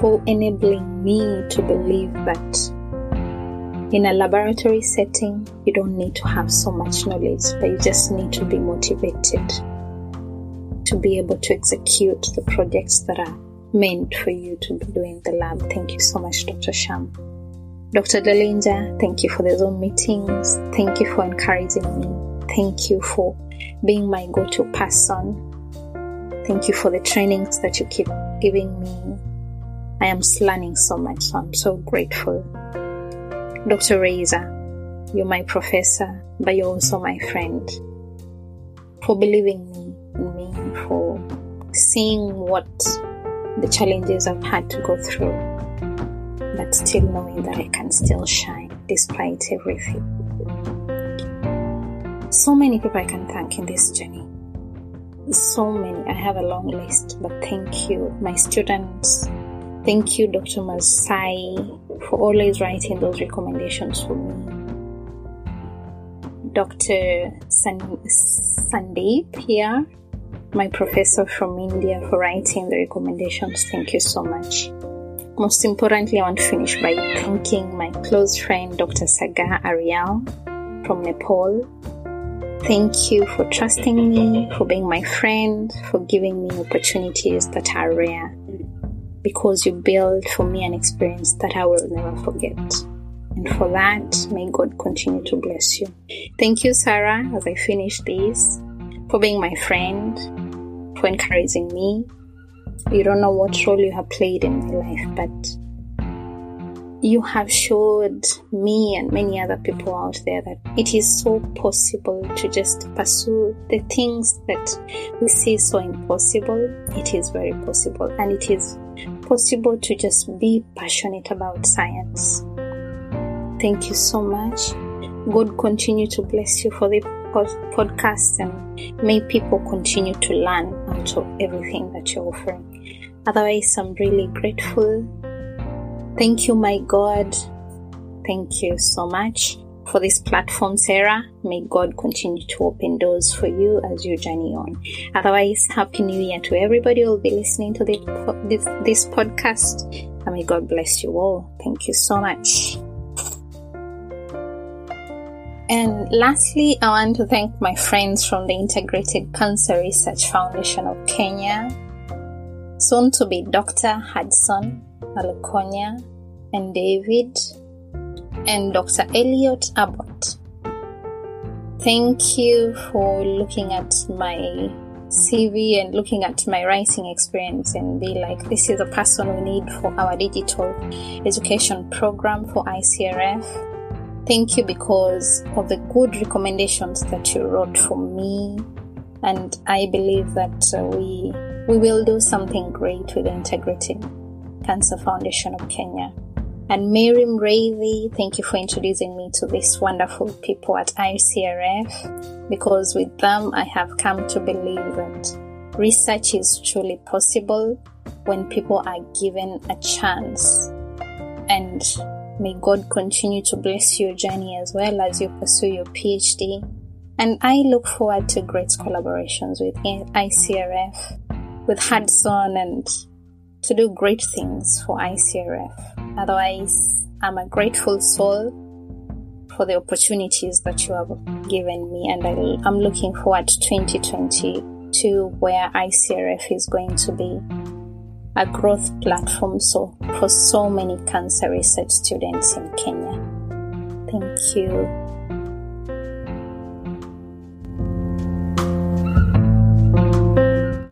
for enabling me to believe that in a laboratory setting, you don't need to have so much knowledge, but you just need to be motivated to be able to execute the projects that are meant for you to be doing the lab. Thank you so much, Dr. Sham. Dr. Dalinja, thank you for the Zoom meetings. Thank you for encouraging me. Thank you for being my go to person. Thank you for the trainings that you keep giving me. I am learning so much, so I'm so grateful. Dr. Reza, you're my professor, but you're also my friend. For believing me in me, for seeing what the challenges I've had to go through, but still knowing that I can still shine despite everything. So many people I can thank in this journey. So many. I have a long list, but thank you, my students. Thank you, Dr. Masai, for always writing those recommendations for me. Dr. San- Sandeep here, my professor from India, for writing the recommendations. Thank you so much. Most importantly, I want to finish by thanking my close friend, Dr. Sagar Aryal from Nepal. Thank you for trusting me, for being my friend, for giving me opportunities that are rare because you built for me an experience that I will never forget. And for that, may God continue to bless you. Thank you, Sarah, as I finish this, for being my friend, for encouraging me. You don't know what role you have played in my life, but you have showed me and many other people out there that it is so possible to just pursue the things that we see so impossible. It is very possible, and it is possible to just be passionate about science. Thank you so much. God continue to bless you for the podcast and may people continue to learn out of everything that you're offering. Otherwise, I'm really grateful. Thank you, my God. Thank you so much for this platform, Sarah. May God continue to open doors for you as you journey on. Otherwise, Happy New Year to everybody who will be listening to this, this, podcast. And may God bless you all. Thank you so much. And lastly, I want to thank my friends from the Integrated Cancer Research Foundation of Kenya, soon to be Dr. Hudson Alukonya and David and Dr. Elliot Abbott. Thank you for looking at my CV and looking at my writing experience and be like, this is a person we need for our digital education program for ICRF. Thank you because of the good recommendations that you wrote for me. And I believe that uh, we, we will do something great with Integrated Cancer Foundation of Kenya. And Mary Mureithi, thank you for introducing me to these wonderful people at ICRF because with them I have come to believe that research is truly possible when people are given a chance. And may God continue to bless your journey as well as you pursue your PhD. And I look forward to great collaborations with ICRF, with Hudson, and to do great things for ICRF. Otherwise, I'm a grateful soul for the opportunities that you have given me, and I, am looking forward to 2022 where ICRF is going to be a growth platform so for so many cancer research students in Kenya. Thank you.